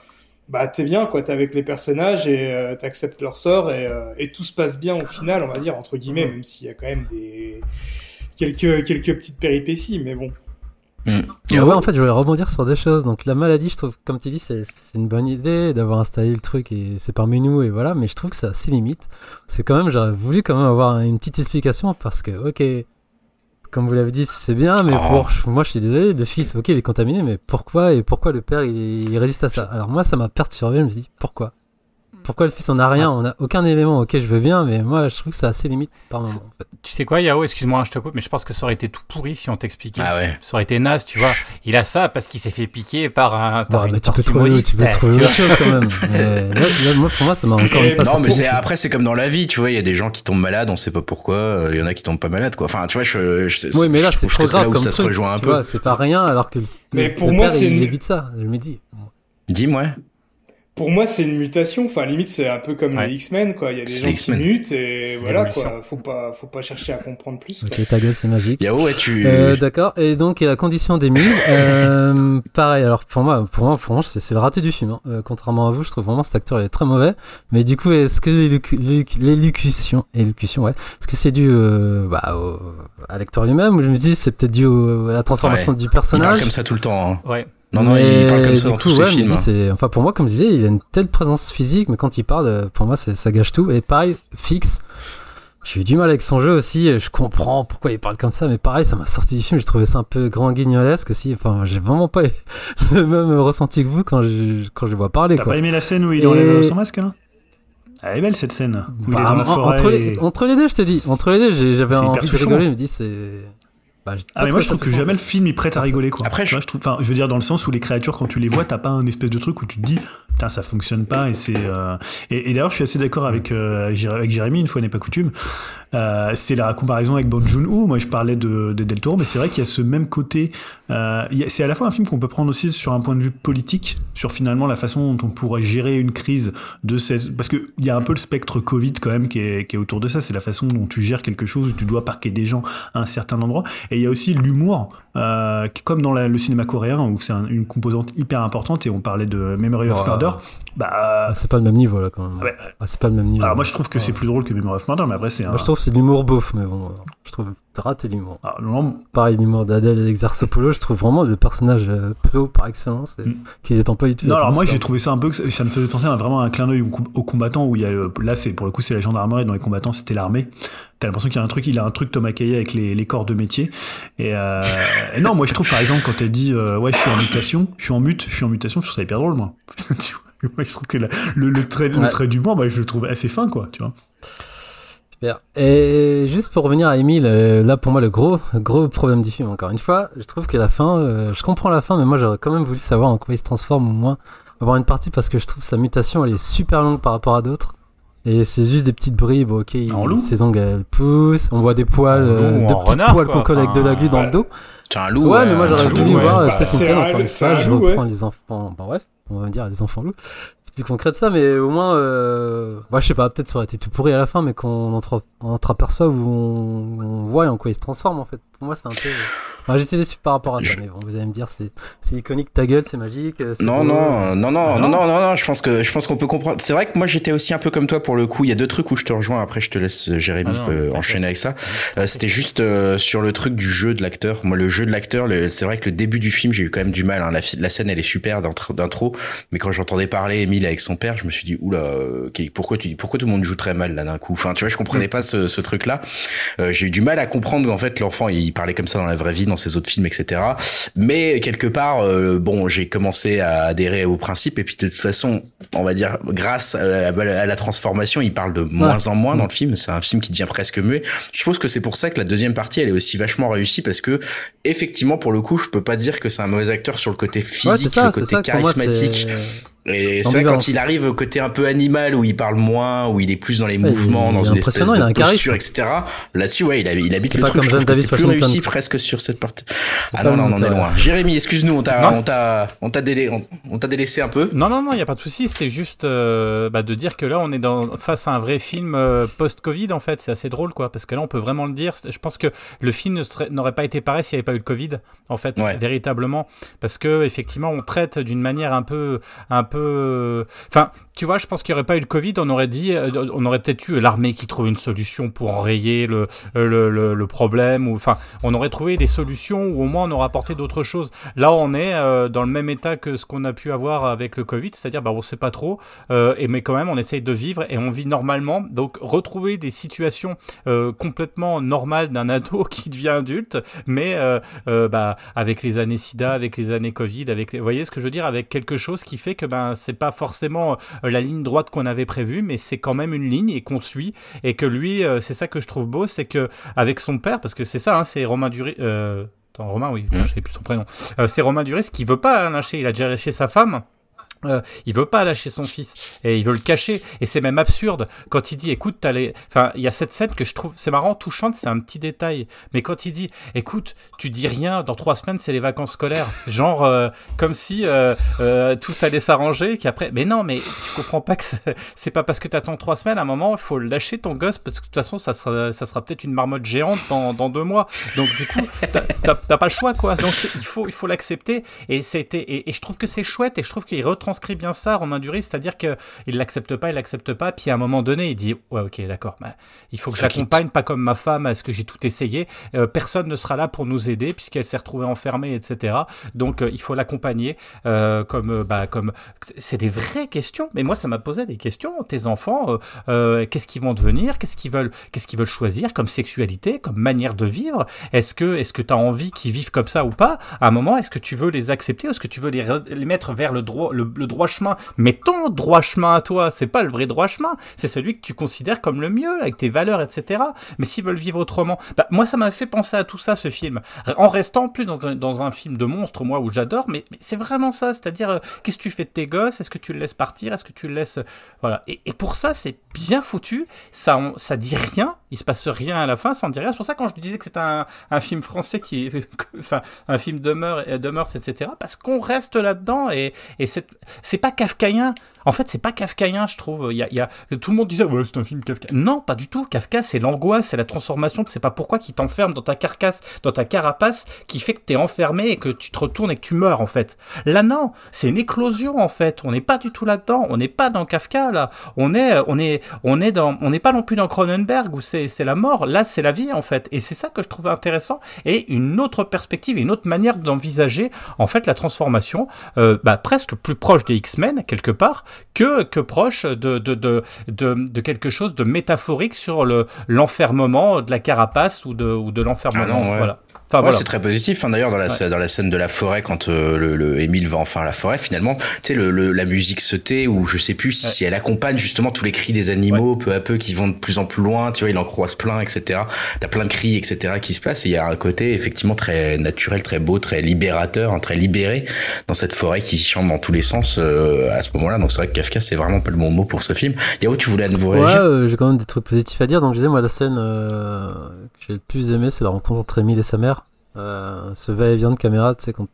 bah, t'es bien, quoi, t'es avec les personnages, et euh, t'acceptes leur sort, et, euh, et tout se passe bien au final, on va dire, entre guillemets, même s'il y a quand même des... quelques, quelques petites péripéties, mais bon. Mm. Ouais, ouais, en fait, je voulais rebondir sur deux choses. Donc, la maladie, je trouve, comme tu dis, c'est une bonne idée d'avoir installé le truc et c'est parmi nous et voilà, mais je trouve que c'est assez limite. C'est quand même, j'aurais voulu quand même avoir une petite explication parce que, ok, comme vous l'avez dit, c'est bien, mais Oh. pour, moi, je suis désolé, le fils, ok, il est contaminé, mais pourquoi et pourquoi le père, il, il résiste à ça? Alors, moi, ça m'a perturbé, je me suis dit, pourquoi? Pourquoi le fils on a rien, on a aucun élément, ok je veux bien, mais moi je trouve que c'est assez limite par moment. En fait. Tu sais quoi, Yao, excuse-moi, je te coupe, mais je pense que ça aurait été tout pourri si on t'expliquait. Ah ouais. Ça aurait été naze, tu vois. Il a ça parce qu'il s'est fait piquer par un. Par Ouais, une mais tu peux tortue trouver, tu peux eh, trouver autre chose quand même. <laughs> Mais là, là, moi, pour moi ça m'a encore une fois Non, mais c'est après c'est comme dans la vie, tu vois, il y a des gens qui tombent malades, on sait pas pourquoi, euh, il y en a qui tombent pas malades quoi. Enfin, tu vois, je, je, Oui, mais là je c'est trouve trop grave où comme ça se rejoint un peu. c'est pas rien alors que Mais pour moi, c'est il évite ça. Je me dis. Dis-moi. Pour moi, c'est une mutation. Enfin, limite, c'est un peu comme Ouais. les X-Men, quoi. Il y a des gens les qui mutent et voilà, quoi. Faut pas, faut pas chercher à comprendre plus. quoi. Ok, ta gueule c'est magique. Yao, ouais, tu. Euh, D'accord. Et donc et la condition d'Emile, euh, <laughs> pareil. Alors pour moi, pour moi, pour moi, c'est le raté du film. hein. Euh, contrairement à vous, je trouve vraiment cet acteur il est très mauvais. Mais du coup, est-ce que l'élocu- l'élocu- l'élocution, élocution, ouais, est-ce que c'est dû euh, bah, au, à l'acteur lui-même? Ou je me dis c'est peut-être dû au- à la transformation du Il personnage comme ça tout le temps. Hein. Ouais. Non, non, il parle comme ça dans coup, tous ouais, films. c'est- Enfin, pour moi, comme je disais, il a une telle présence physique, mais quand il parle, euh, pour moi, ça gâche tout. Et pareil, fixe. J'ai eu du mal avec son jeu aussi. et Je comprends pourquoi il parle comme ça, mais pareil, ça m'a sorti du film. J'ai trouvé ça un peu grand guignolesque aussi. Enfin, j'ai vraiment pas <laughs> le même ressenti que vous quand je, quand je le vois parler. T'as pas aimé la scène où il Et- enlève son masque là Elle est belle cette scène. Où il est dans la en- forêt. entre, et- les, entre les deux, je te dis. Entre les deux, j'avais envie de rigoler. Je me dis, c'est. Bah, Ah mais moi je trouve que jamais le film il prête à rigoler quoi. Après, je- vois, je trouve, enfin je veux dire dans le sens où les créatures quand tu les vois t'as pas un espèce de truc où tu te dis putain ça fonctionne pas et c'est euh, et, et d'ailleurs je suis assez d'accord avec euh, avec Jérémy une fois n'est pas coutume. Euh, c'est la comparaison avec Bong Joon-ho. Moi je parlais de, de Del Toro mais c'est vrai qu'il y a ce même côté. euh, c'est à la fois un film qu'on peut prendre aussi sur un point de vue politique sur finalement la façon dont on pourrait gérer une crise de cette parce que il y a un peu le spectre Covid quand même qui est, qui est autour de ça. C'est la façon dont tu gères quelque chose où tu dois parquer des gens à un certain endroit. Et il y a aussi l'humour, euh, comme dans la- le cinéma coréen, où c'est un- une composante hyper importante, et on parlait de Memory of Ouais. Murder. Bah, Ah, c'est pas le même niveau là quand même. Ah ouais. Ah, c'est pas le même niveau. alors moi je trouve que c'est plus drôle que Memory of Murder, mais après c'est un... Moi, je trouve que c'est de l'humour beauf, mais bon, euh, je trouve raté l'humour. Ah, non, Pareil, l'humour d'Adèle et Exarchopoulos, je trouve vraiment le personnage euh, plutôt par excellence, et, Mm. qui n'étant pas du tout. non, alors moi j'ai trouvé ça un peu, ça me faisait penser à vraiment un clin d'œil aux, aux combattants où il y a le- là c'est pour le coup c'est la gendarmerie dans les combattants c'était l'armée. T'as l'impression qu'il y a un truc, il a un truc Thomas Caillet avec les, les corps de métier. Et, euh, et non, moi je trouve par exemple quand elle dit euh, ouais je suis en mutation, je suis en mute, je suis en mutation, je trouve ça hyper drôle moi. <laughs> Tu vois, moi je trouve que la- le, le trait, le Ouais. trait d'humour, bah, je le trouve assez fin quoi, tu vois. Super. Et juste pour revenir à Emile, euh, là pour moi le gros gros problème du film, encore une fois, je trouve que la fin, euh, je comprends la fin, mais moi j'aurais quand même voulu savoir en quoi il se transforme au moins, avoir une partie parce que je trouve sa mutation elle est super longue par rapport à d'autres. Et c'est juste des petites bribes, ok, il- En loup ses ongles elles poussent, on voit des poils, En loup euh, petites renard, poils qu'on colle avec de la glu dans ouais. le dos. C'est un loup. Ouais, mais moi j'aurais voulu loup, voir euh, Bah, peut-être une c'est scène, un- encore une fois, je reprends ouais. les enfants, bon bref, on va dire les enfants loups. Plus concret de ça, mais au moins, euh... ouais, je sais pas, peut-être ça aurait été tout pourri à la fin, mais qu'on entre... entreaperçoit où on... on voit en quoi il se transforme en fait. Pour moi, c'est un peu. Enfin, J'étais déçu par rapport à ça, mais bon, vous allez me dire, c'est c'est iconique, ta gueule, c'est magique. Non, beau. non, non, non, Ah non, non. non, non, non, je pense que, je pense qu'on peut comprendre. C'est vrai que moi, j'étais aussi un peu comme toi pour le coup. Il y a deux trucs où je te rejoins. Après, je te laisse, euh, Jérémy, Ah non, enchaîner avec ça. Euh, C'était juste euh, sur le truc du jeu de l'acteur. Moi, le jeu de l'acteur, c'est vrai que le début du film, j'ai eu quand même du mal. hein. La, scène, elle est super d'intro, mais quand j'entendais parler Émile avec son père, je me suis dit, oula, euh, ok, pourquoi tu, pourquoi tout le monde joue très mal là d'un coup? Enfin, tu vois, je comprenais pas ce, ce truc-là. Euh, j'ai eu du mal à comprendre en fait l'enfant, il parlait comme ça dans la vraie vie, dans ses autres films, etc. Mais quelque part, euh, bon, j'ai commencé à adhérer au principe et puis de toute façon, on va dire, grâce à, à la transformation, il parle de moins en moins dans le film. C'est un film qui devient presque muet. Je pense que c'est pour ça que la deuxième partie, elle est aussi vachement réussie parce que effectivement, pour le coup, je peux pas dire que c'est un mauvais acteur sur le côté Ouais, physique, ça, le côté ça. Charismatique. C'est- Et c'est vrai quand il arrive au côté un peu animal où il parle moins, où il est plus dans les Ouais, mouvements, il dans une espèce de un posture, etc. Là-dessus, ouais, il, a- il habite le pas truc. Je comme trouve que c'est plus réussi presque sur cette partie. Ah non, non, on en est loin. Jérémy, excuse-nous, on t'a, on t'a, on t'a délai, on, on t'a délaissé un peu. Non, non, non, il n'y a pas de souci. C'était juste euh, bah, de dire que là, on est dans, face à un vrai film euh, post-Covid, en fait. C'est assez drôle, quoi. Parce que là, on peut vraiment le dire. Je pense que le film ne serait- n'aurait pas été pareil s'il n'y avait pas eu le Covid, en fait, Ouais. véritablement. Parce que, effectivement, on traite d'une manière un peu. Un peu. Enfin, tu vois, je pense qu'il n'y aurait pas eu le Covid, on aurait dit. euh, On aurait peut-être eu l'armée qui trouve une solution pour enrayer le, le, le, problème. Ou, enfin, on aurait trouvé des solutions ou au moins on aurait apporté d'autres choses. Là, on est euh, dans le même état que ce qu'on a pu avoir avec le Covid, c'est-à-dire bah, on ne sait pas trop, euh, et, mais quand même on essaye de vivre et on vit normalement. Donc retrouver des situations euh, complètement normales d'un ado <laughs> qui devient adulte, mais euh, euh, bah, avec les années SIDA, avec les années Covid, avec vous voyez ce que je veux dire, avec quelque chose qui fait que ben c'est pas forcément euh, la ligne droite qu'on avait prévue, mais c'est quand même une ligne et qu'on suit et que lui, euh, c'est ça que je trouve beau, c'est que avec son père, parce que c'est ça, hein, c'est Romain Duris. Euh... Attends, Romain, oui, putain, Mhm. je sais plus son prénom. Euh, c'est Romain Duris qui veut pas lâcher. Il a déjà lâché sa femme. Euh, il veut pas lâcher son fils et il veut le cacher. Et c'est même absurde quand il dit écoute t'as les enfin il y a cette scène que je trouve c'est marrant touchante c'est un petit détail. Mais quand il dit écoute tu dis rien dans trois semaines c'est les vacances scolaires. Genre euh, comme si euh, euh, tout allait s'arranger qu'après mais non mais tu comprends pas que c'est- pas parce que t'attends trois semaines à un moment il faut lâcher ton gosse parce que de toute façon ça sera ça sera peut-être une marmotte géante dans, dans deux mois. Donc du coup t'as- pas le choix quoi. Donc il faut il faut l'accepter. Et c'était et, et je trouve que c'est chouette et je trouve qu'il retranscrit bien ça Romain Duris c'est-à-dire que il l'accepte pas il l'accepte pas puis à un moment donné il dit ouais ok d'accord bah, il faut que j'accompagne pas comme ma femme est-ce que j'ai tout essayé. Euh, personne ne sera là pour nous aider puisqu'elle s'est retrouvée enfermée etc donc euh, il faut l'accompagner euh, comme bah comme c'est des vraies questions. Mais moi ça m'a posé des questions. Tes enfants qu'est-ce qu'ils vont devenir? Qu'est-ce qu'ils veulent qu'est-ce qu'ils veulent choisir comme sexualité comme manière de vivre? Est-ce que tu as envie qu'ils vivent comme ça ou pas? À un moment est-ce que tu veux les accepter est-ce que tu veux les, les mettre vers le droit le, le droit chemin. Mais ton droit chemin à toi, c'est pas le vrai droit chemin. C'est celui que tu considères comme le mieux, avec tes valeurs, etc. Mais s'ils veulent vivre autrement, bah, moi, ça m'a fait penser à tout ça, ce film. En restant plus dans un, dans un film de monstre, moi, où j'adore, mais, c'est vraiment ça. C'est-à-dire, euh, qu'est-ce que tu fais de tes gosses? Est-ce que tu le laisses partir? Est-ce que tu le laisses. Voilà. Et, pour ça, c'est bien foutu. Ça, on- ça dit rien. Il se passe rien à la fin, ça en dit rien. C'est pour ça, quand je disais que c'était un, un film français qui est. <laughs> enfin, un film de mœurs, de mœurs etc. Parce qu'on reste là-dedans et, et c'est c'est pas kafkaïen. En fait, c'est pas kafkaïen, je trouve. Il y a, y a- tout le monde disait, ouais, c'est un film Kafka. Non, pas du tout. Kafka, c'est l'angoisse, c'est la transformation. Sais pas pourquoi qui t'enferme dans ta carcasse, dans ta carapace, qui fait que t'es enfermé et que tu te retournes et que tu meurs, en fait. Là, non. C'est une éclosion, en fait. On n'est pas du tout là-dedans. On n'est pas dans Kafka, là. On est, on est, on est dans, on n'est pas non plus dans Cronenberg où c'est, c'est la mort. Là, c'est la vie, en fait. Et c'est ça que je trouve intéressant et une autre perspective, une autre manière d'envisager, en fait, la transformation, euh, bah, presque plus proche des X-Men, quelque part, que, que proche de, de, de, de, quelque chose de métaphorique sur le, l'enfermement de la carapace ou de, ou de l'enfermement. Ah ouais. Voilà. Enfin, Ouais, voilà. c'est très positif. hein. D'ailleurs, dans la, Ouais. dans la scène de la forêt, quand euh, le, le Émile va enfin à la forêt, finalement, tu sais, le, le- la musique se tait, ou je sais plus si elle accompagne justement tous les cris des animaux, peu à peu, qui vont de plus en plus loin. Tu vois, il en croise plein, etc. T'as plein de cris, etc. qui se passent. Et il y a un côté effectivement très naturel, très beau, très libérateur, hein, très libéré dans cette forêt qui chante dans tous les sens euh, à ce moment-là. Donc c'est vrai que Kafka, c'est vraiment pas le bon mot pour ce film. Yao, tu voulais à nouveau Ouais, réagir? euh, j'ai quand même des trucs positifs à dire. Donc, je disais, moi, la scène euh, que j'ai le plus aimé, c'est la rencontre entre Emile et sa mère. Euh, ce va-et-vient de caméra, tu sais, quand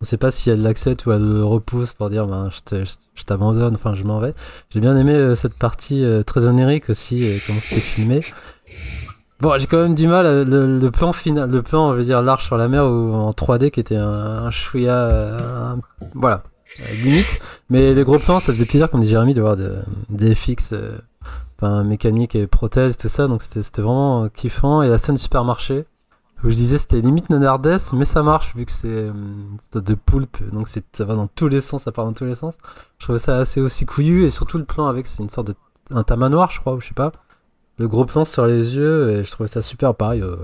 on sait pas si elle l'accepte ou elle le repousse pour dire, ben, je t'abandonne, enfin, je m'en vais. J'ai bien aimé euh, cette partie euh, très onirique aussi, comment c'était filmé. Bon, j'ai quand même du mal, le, plan final, le plan, je veux dire, l'arche sur la mer ou en 3D qui était un, un chouïa, un- voilà, limite. Mais les gros plans, ça faisait plaisir, comme dit Jérémy, de voir de- des FX, enfin, mécanique et prothèses, tout ça. Donc c'était vraiment kiffant. Et la scène supermarché, je disais c'était limite nanardesque, mais ça marche vu que c'est euh, de poulpe. Donc ça va dans tous les sens, ça part dans tous les sens. Je trouvais ça assez aussi couillu. Et surtout le plan avec, c'est une sorte de. un tamanoir, je crois, ou je sais pas. Le gros plan sur les yeux, et je trouvais ça super pareil, euh,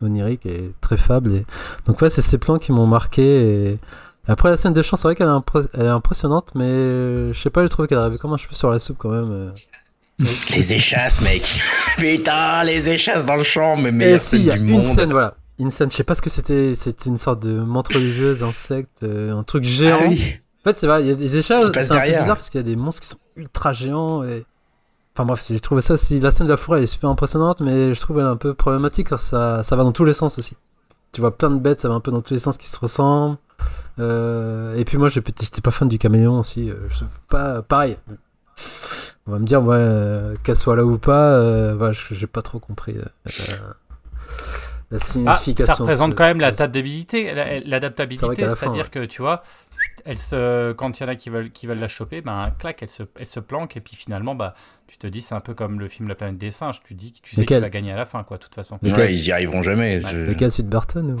onirique et très fable. Et... Donc ouais, c'est ces plans qui m'ont marqué. Et... Après la scène de chant, c'est vrai qu'elle est, impressionnante, mais je sais pas, je trouve qu'elle arrive comme un cheveu sur la soupe quand même. euh. Les échasses, mec. <laughs> Putain, les échasses dans le champ, mais Et meilleure si, scène il y a du une monde. scène, voilà. Une scène, je sais pas ce que c'était, c'était une sorte de menthe religieuse, insecte, euh, un truc géant. Ah oui. En fait, c'est vrai, il y a des échelles, c'est un peu bizarre parce qu'il y a des monstres qui sont ultra géants et... Enfin bref, j'ai trouvé ça aussi, la scène de la forêt elle est super impressionnante, mais je trouve elle est un peu problématique car ça, ça va dans tous les sens aussi. Tu vois plein de bêtes, ça va un peu dans tous les sens qui se ressemblent. Euh, et puis moi, j'ai- j'étais pas fan du caméléon aussi, euh, je pas pareil. On va me dire, ouais, qu'elle soit là ou pas, euh, voilà, j'ai pas trop compris euh, la, Ah, ça représente quand même l'adaptabilité, l'adaptabilité, c'est-à-dire ouais. que tu vois, elle se, quand il y en a qui veulent, qui veulent la choper, ben clac, elle se, elle se planque et puis finalement, bah, tu te dis c'est un peu comme le film La planète des singes, tu dis, tu sais qu'il va gagner à la fin, quoi, de toute façon. Ouais, ils y arriveront jamais. je- Lequel, celui de Burton ou...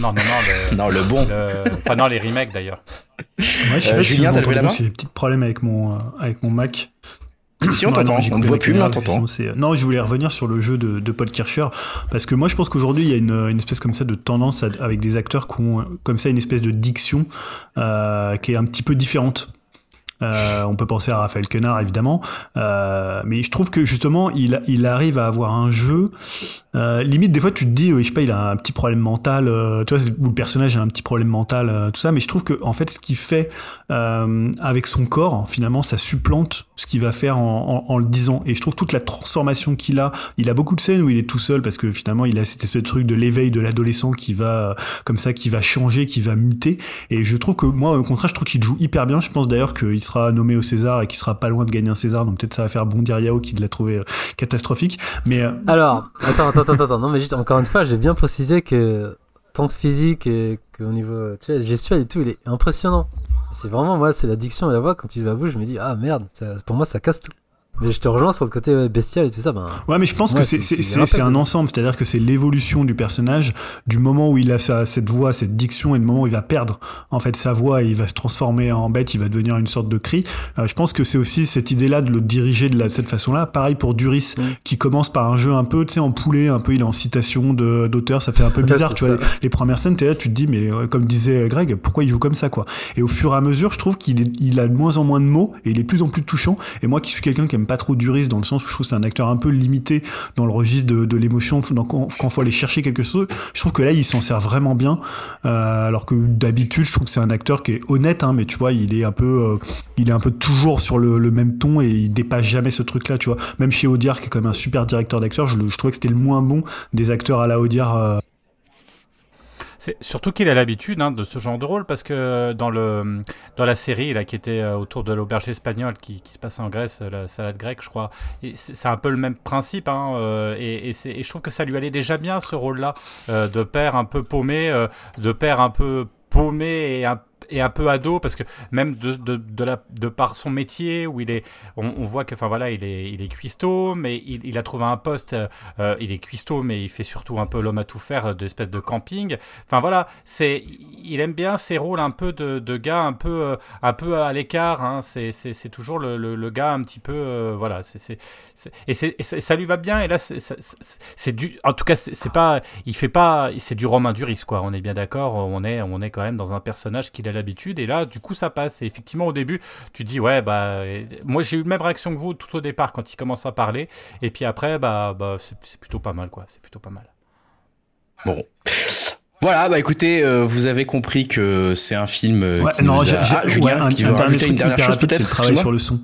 Non, non, non, le, <laughs> Non, le bon. le- enfin non, les remakes d'ailleurs. Ouais, je sais Euh, pas si Julien, vous levé la main J'ai des petits problèmes avec mon, euh, avec mon Mac. Si on t'entend, on ne voit plus, mais on t'entend. c'est- Non, je voulais revenir sur le jeu de, de Paul Kircher, parce que moi je pense qu'aujourd'hui il y a une, une espèce comme ça de tendance à- avec des acteurs qui ont euh, comme ça une espèce de diction euh, qui est un petit peu différente. Euh, on peut penser à Raphaël Quenard évidemment, euh, mais je trouve que justement il, il arrive à avoir un jeu. euh, limite des fois tu te dis, je sais pas, il a un petit problème mental, euh, tu vois, le personnage a un petit problème mental, euh, tout ça. Mais je trouve que en fait ce qu'il fait euh, avec son corps, finalement, ça supplante ce qu'il va faire en, en, en le disant. Et je trouve toute la transformation qu'il a. Il a beaucoup de scènes où il est tout seul parce que finalement il a cette espèce de truc de l'éveil de l'adolescent qui va comme ça, qui va changer, qui va muter. Et je trouve que moi, au contraire, je trouve qu'il joue hyper bien. Je pense d'ailleurs qu'il nommé au César et qu'il sera pas loin de gagner un César. Donc peut-être ça va faire bondir Yao qui l'a trouvé euh, catastrophique. Mais euh, Alors, attends, attends, attends, non, mais juste encore une fois, j'ai bien précisé que tant que physique et qu'au niveau, tu vois, gestuel et tout, il est impressionnant. C'est vraiment, moi, c'est la diction et la voix, quand il va bout, je me dis, ah merde, pour moi, ça casse tout. Mais je te rejoins sur le côté bestial et tout ça. Ben, Ouais, mais je pense Ouais, que c'est c'est- un ensemble, c'est-à-dire que c'est l'évolution du personnage du moment où il a sa, cette voix, cette diction, et du moment où il va perdre en fait sa voix et il va se transformer en bête, il va devenir une sorte de cri. Euh, je pense que c'est aussi cette idée-là de le diriger de la- cette façon-là. Pareil pour Duris, Mm. qui commence par un jeu un peu, tu sais, en poulet, un peu, il est en citation de- d'auteur, ça fait un peu <laughs> bizarre, tu vois. Les, les premières scènes, t'es là, tu te dis, mais euh, comme disait Greg, pourquoi il joue comme ça, quoi? Et au fur et à mesure, je trouve qu'il il a de moins en moins de mots et il est de plus en plus touchant. Et moi, qui suis quelqu'un qui aime pas trop Duris, dans le sens où je trouve c'est un acteur un peu limité dans le registre de, l'émotion, quand, quand faut aller chercher quelque chose, je trouve que là, il s'en sert vraiment bien. Euh, alors que d'habitude, je trouve que c'est un acteur qui est honnête, hein, mais tu vois, il est un peu, euh, il est un peu toujours sur le, même ton et il dépasse jamais ce truc-là, tu vois. Même chez Audiard, qui est quand même un super directeur le- je trouvais que c'était le moins bon des acteurs à la Audiard. euh, C'est surtout qu'il a l'habitude hein, de ce genre de rôle parce que dans le dans la série là qui était euh, autour de l'auberge espagnole qui, se passe en Grèce, euh, la salade grecque, je crois, c'est un peu le même principe. Hein, euh, et, je trouve que ça lui allait déjà bien ce rôle-là euh, de père un peu paumé, euh, de père un peu paumé et un et un peu ado parce que même de, de, de, la, de par son métier où il est on, voit que enfin voilà il est il est cuistot mais il, il a trouvé un poste euh, euh, il est cuistot mais il fait surtout un peu l'homme à tout faire euh, d'espèce de camping enfin voilà c'est il aime bien ces rôles un peu de, de gars un peu un peu à l'écart hein. c'est toujours le, le, gars un petit peu voilà c'est et, et ça lui va bien et là c'est du en tout cas c'est pas il fait pas c'est du Romain Duris quoi on est bien d'accord on est on est quand même dans un personnage qu'il a l'habitude et là du coup ça passe. Et effectivement au début tu dis ouais bah moi j'ai eu la même réaction que vous tout au départ quand il commence à parler. Et puis après bah bah c'est c'est plutôt pas mal quoi. C'est plutôt pas mal. Bon. Voilà, bah écoutez, euh, vous avez compris que c'est un film euh, Ouais, qui non, a... Ah, Julien, ouais, un, qui un veut dernier rajouter truc une dernière chose peut-être travail sur le son.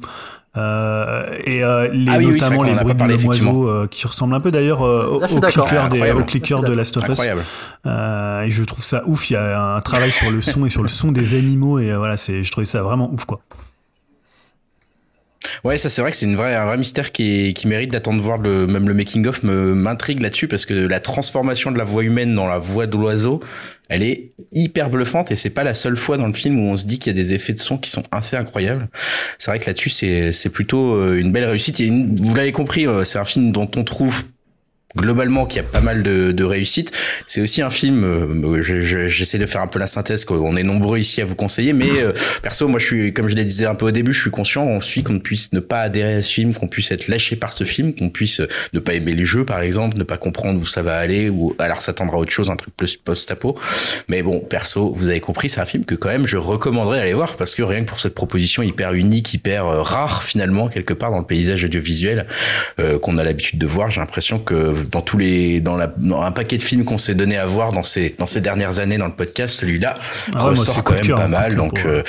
Euh, et euh, les, Ah oui, notamment les bruits parlé, de l'oiseau euh, qui ressemblent un peu d'ailleurs euh, au, clicker, Ah, des, au clicker de Last of Us. Et je trouve ça ouf. Il y a un travail sur le son et sur le son des animaux et voilà, c'est, je trouvais ça vraiment ouf quoi. Ouais, ça c'est vrai que c'est une vraie, un vrai mystère qui, qui mérite d'attendre voir le, même le making of m'intrigue là-dessus parce que la transformation de la voix humaine dans la voix de l'oiseau, elle est hyper bluffante et c'est pas la seule fois dans le film où on se dit qu'il y a des effets de son qui sont assez incroyables. C'est vrai que là-dessus c'est, c'est plutôt euh, une belle réussite. Et une- vous l'avez compris, euh, c'est un film dont on trouve globalement qu'il y a pas mal de, de réussite. C'est aussi un film, euh, je- je- j'essaie de faire un peu la synthèse, qu'on est nombreux ici à vous conseiller, mais euh, perso, moi je suis, comme je l'ai disais un peu au début, je suis conscient ensuite qu'on puisse ne pas adhérer à ce film, qu'on puisse être lâché par ce film, qu'on puisse euh, ne pas aimer les jeux par exemple, ne pas comprendre où ça va aller, ou alors s'attendre à autre chose, un truc plus post-apo. Mais bon, perso, vous avez compris, c'est un film que quand même je recommanderais d'aller voir parce que rien que pour cette proposition hyper unique, hyper euh, rare finalement quelque part dans le paysage audiovisuel euh, qu'on a l'habitude de voir, j'ai l'impression que dans tous les, dans, la, dans un paquet de films qu'on s'est donné à voir dans ces, dans ces dernières années dans le podcast, celui-là Ah ressort quand même pas hein, mal. Donc euh,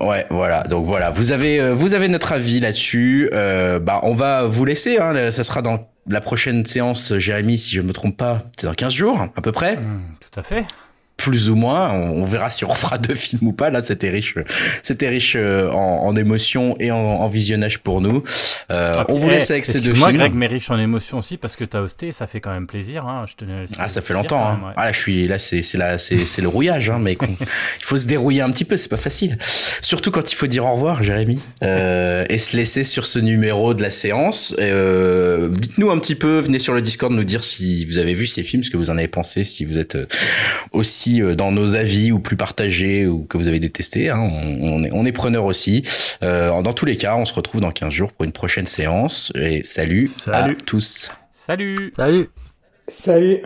Ouais, voilà. Donc voilà, vous avez euh, vous avez notre avis là-dessus. Euh, bah, on va vous laisser. Hein, ça sera dans la prochaine séance, Jérémy, si je me trompe pas, c'est dans 15 jours à peu près, Hmm, tout à fait plus ou moins. On, on verra si on fera deux films ou pas. Là, c'était riche, c'était riche euh, en, en émotions et en, en visionnage pour nous. Euh, Ah, on vous eh, laisse avec ces deux excuse-moi, films. Greg, mais riche en émotions aussi parce que t'as hosté, ça fait quand même plaisir. Hein, je tenais aussi Ah, ça fait longtemps. Hein. même, ouais. Ah là, je suis là, c'est c'est là, c'est c'est le rouillage, hein, mais <laughs> il faut se dérouiller un petit peu, c'est pas facile. Surtout quand il faut dire au revoir, Jérémy, euh, et se laisser sur ce numéro de la séance. Euh, Dites-nous un petit peu, venez sur le Discord nous dire si vous avez vu ces films, ce que vous en avez pensé, si vous êtes euh, aussi euh, dans nos avis ou plus partagés ou que vous avez détesté. Hein, on, on est on est preneur aussi. Euh, dans tous les cas, on se retrouve dans 15 jours pour une prochaine séance. Et salut, Salut. à tous. Salut Salut Salut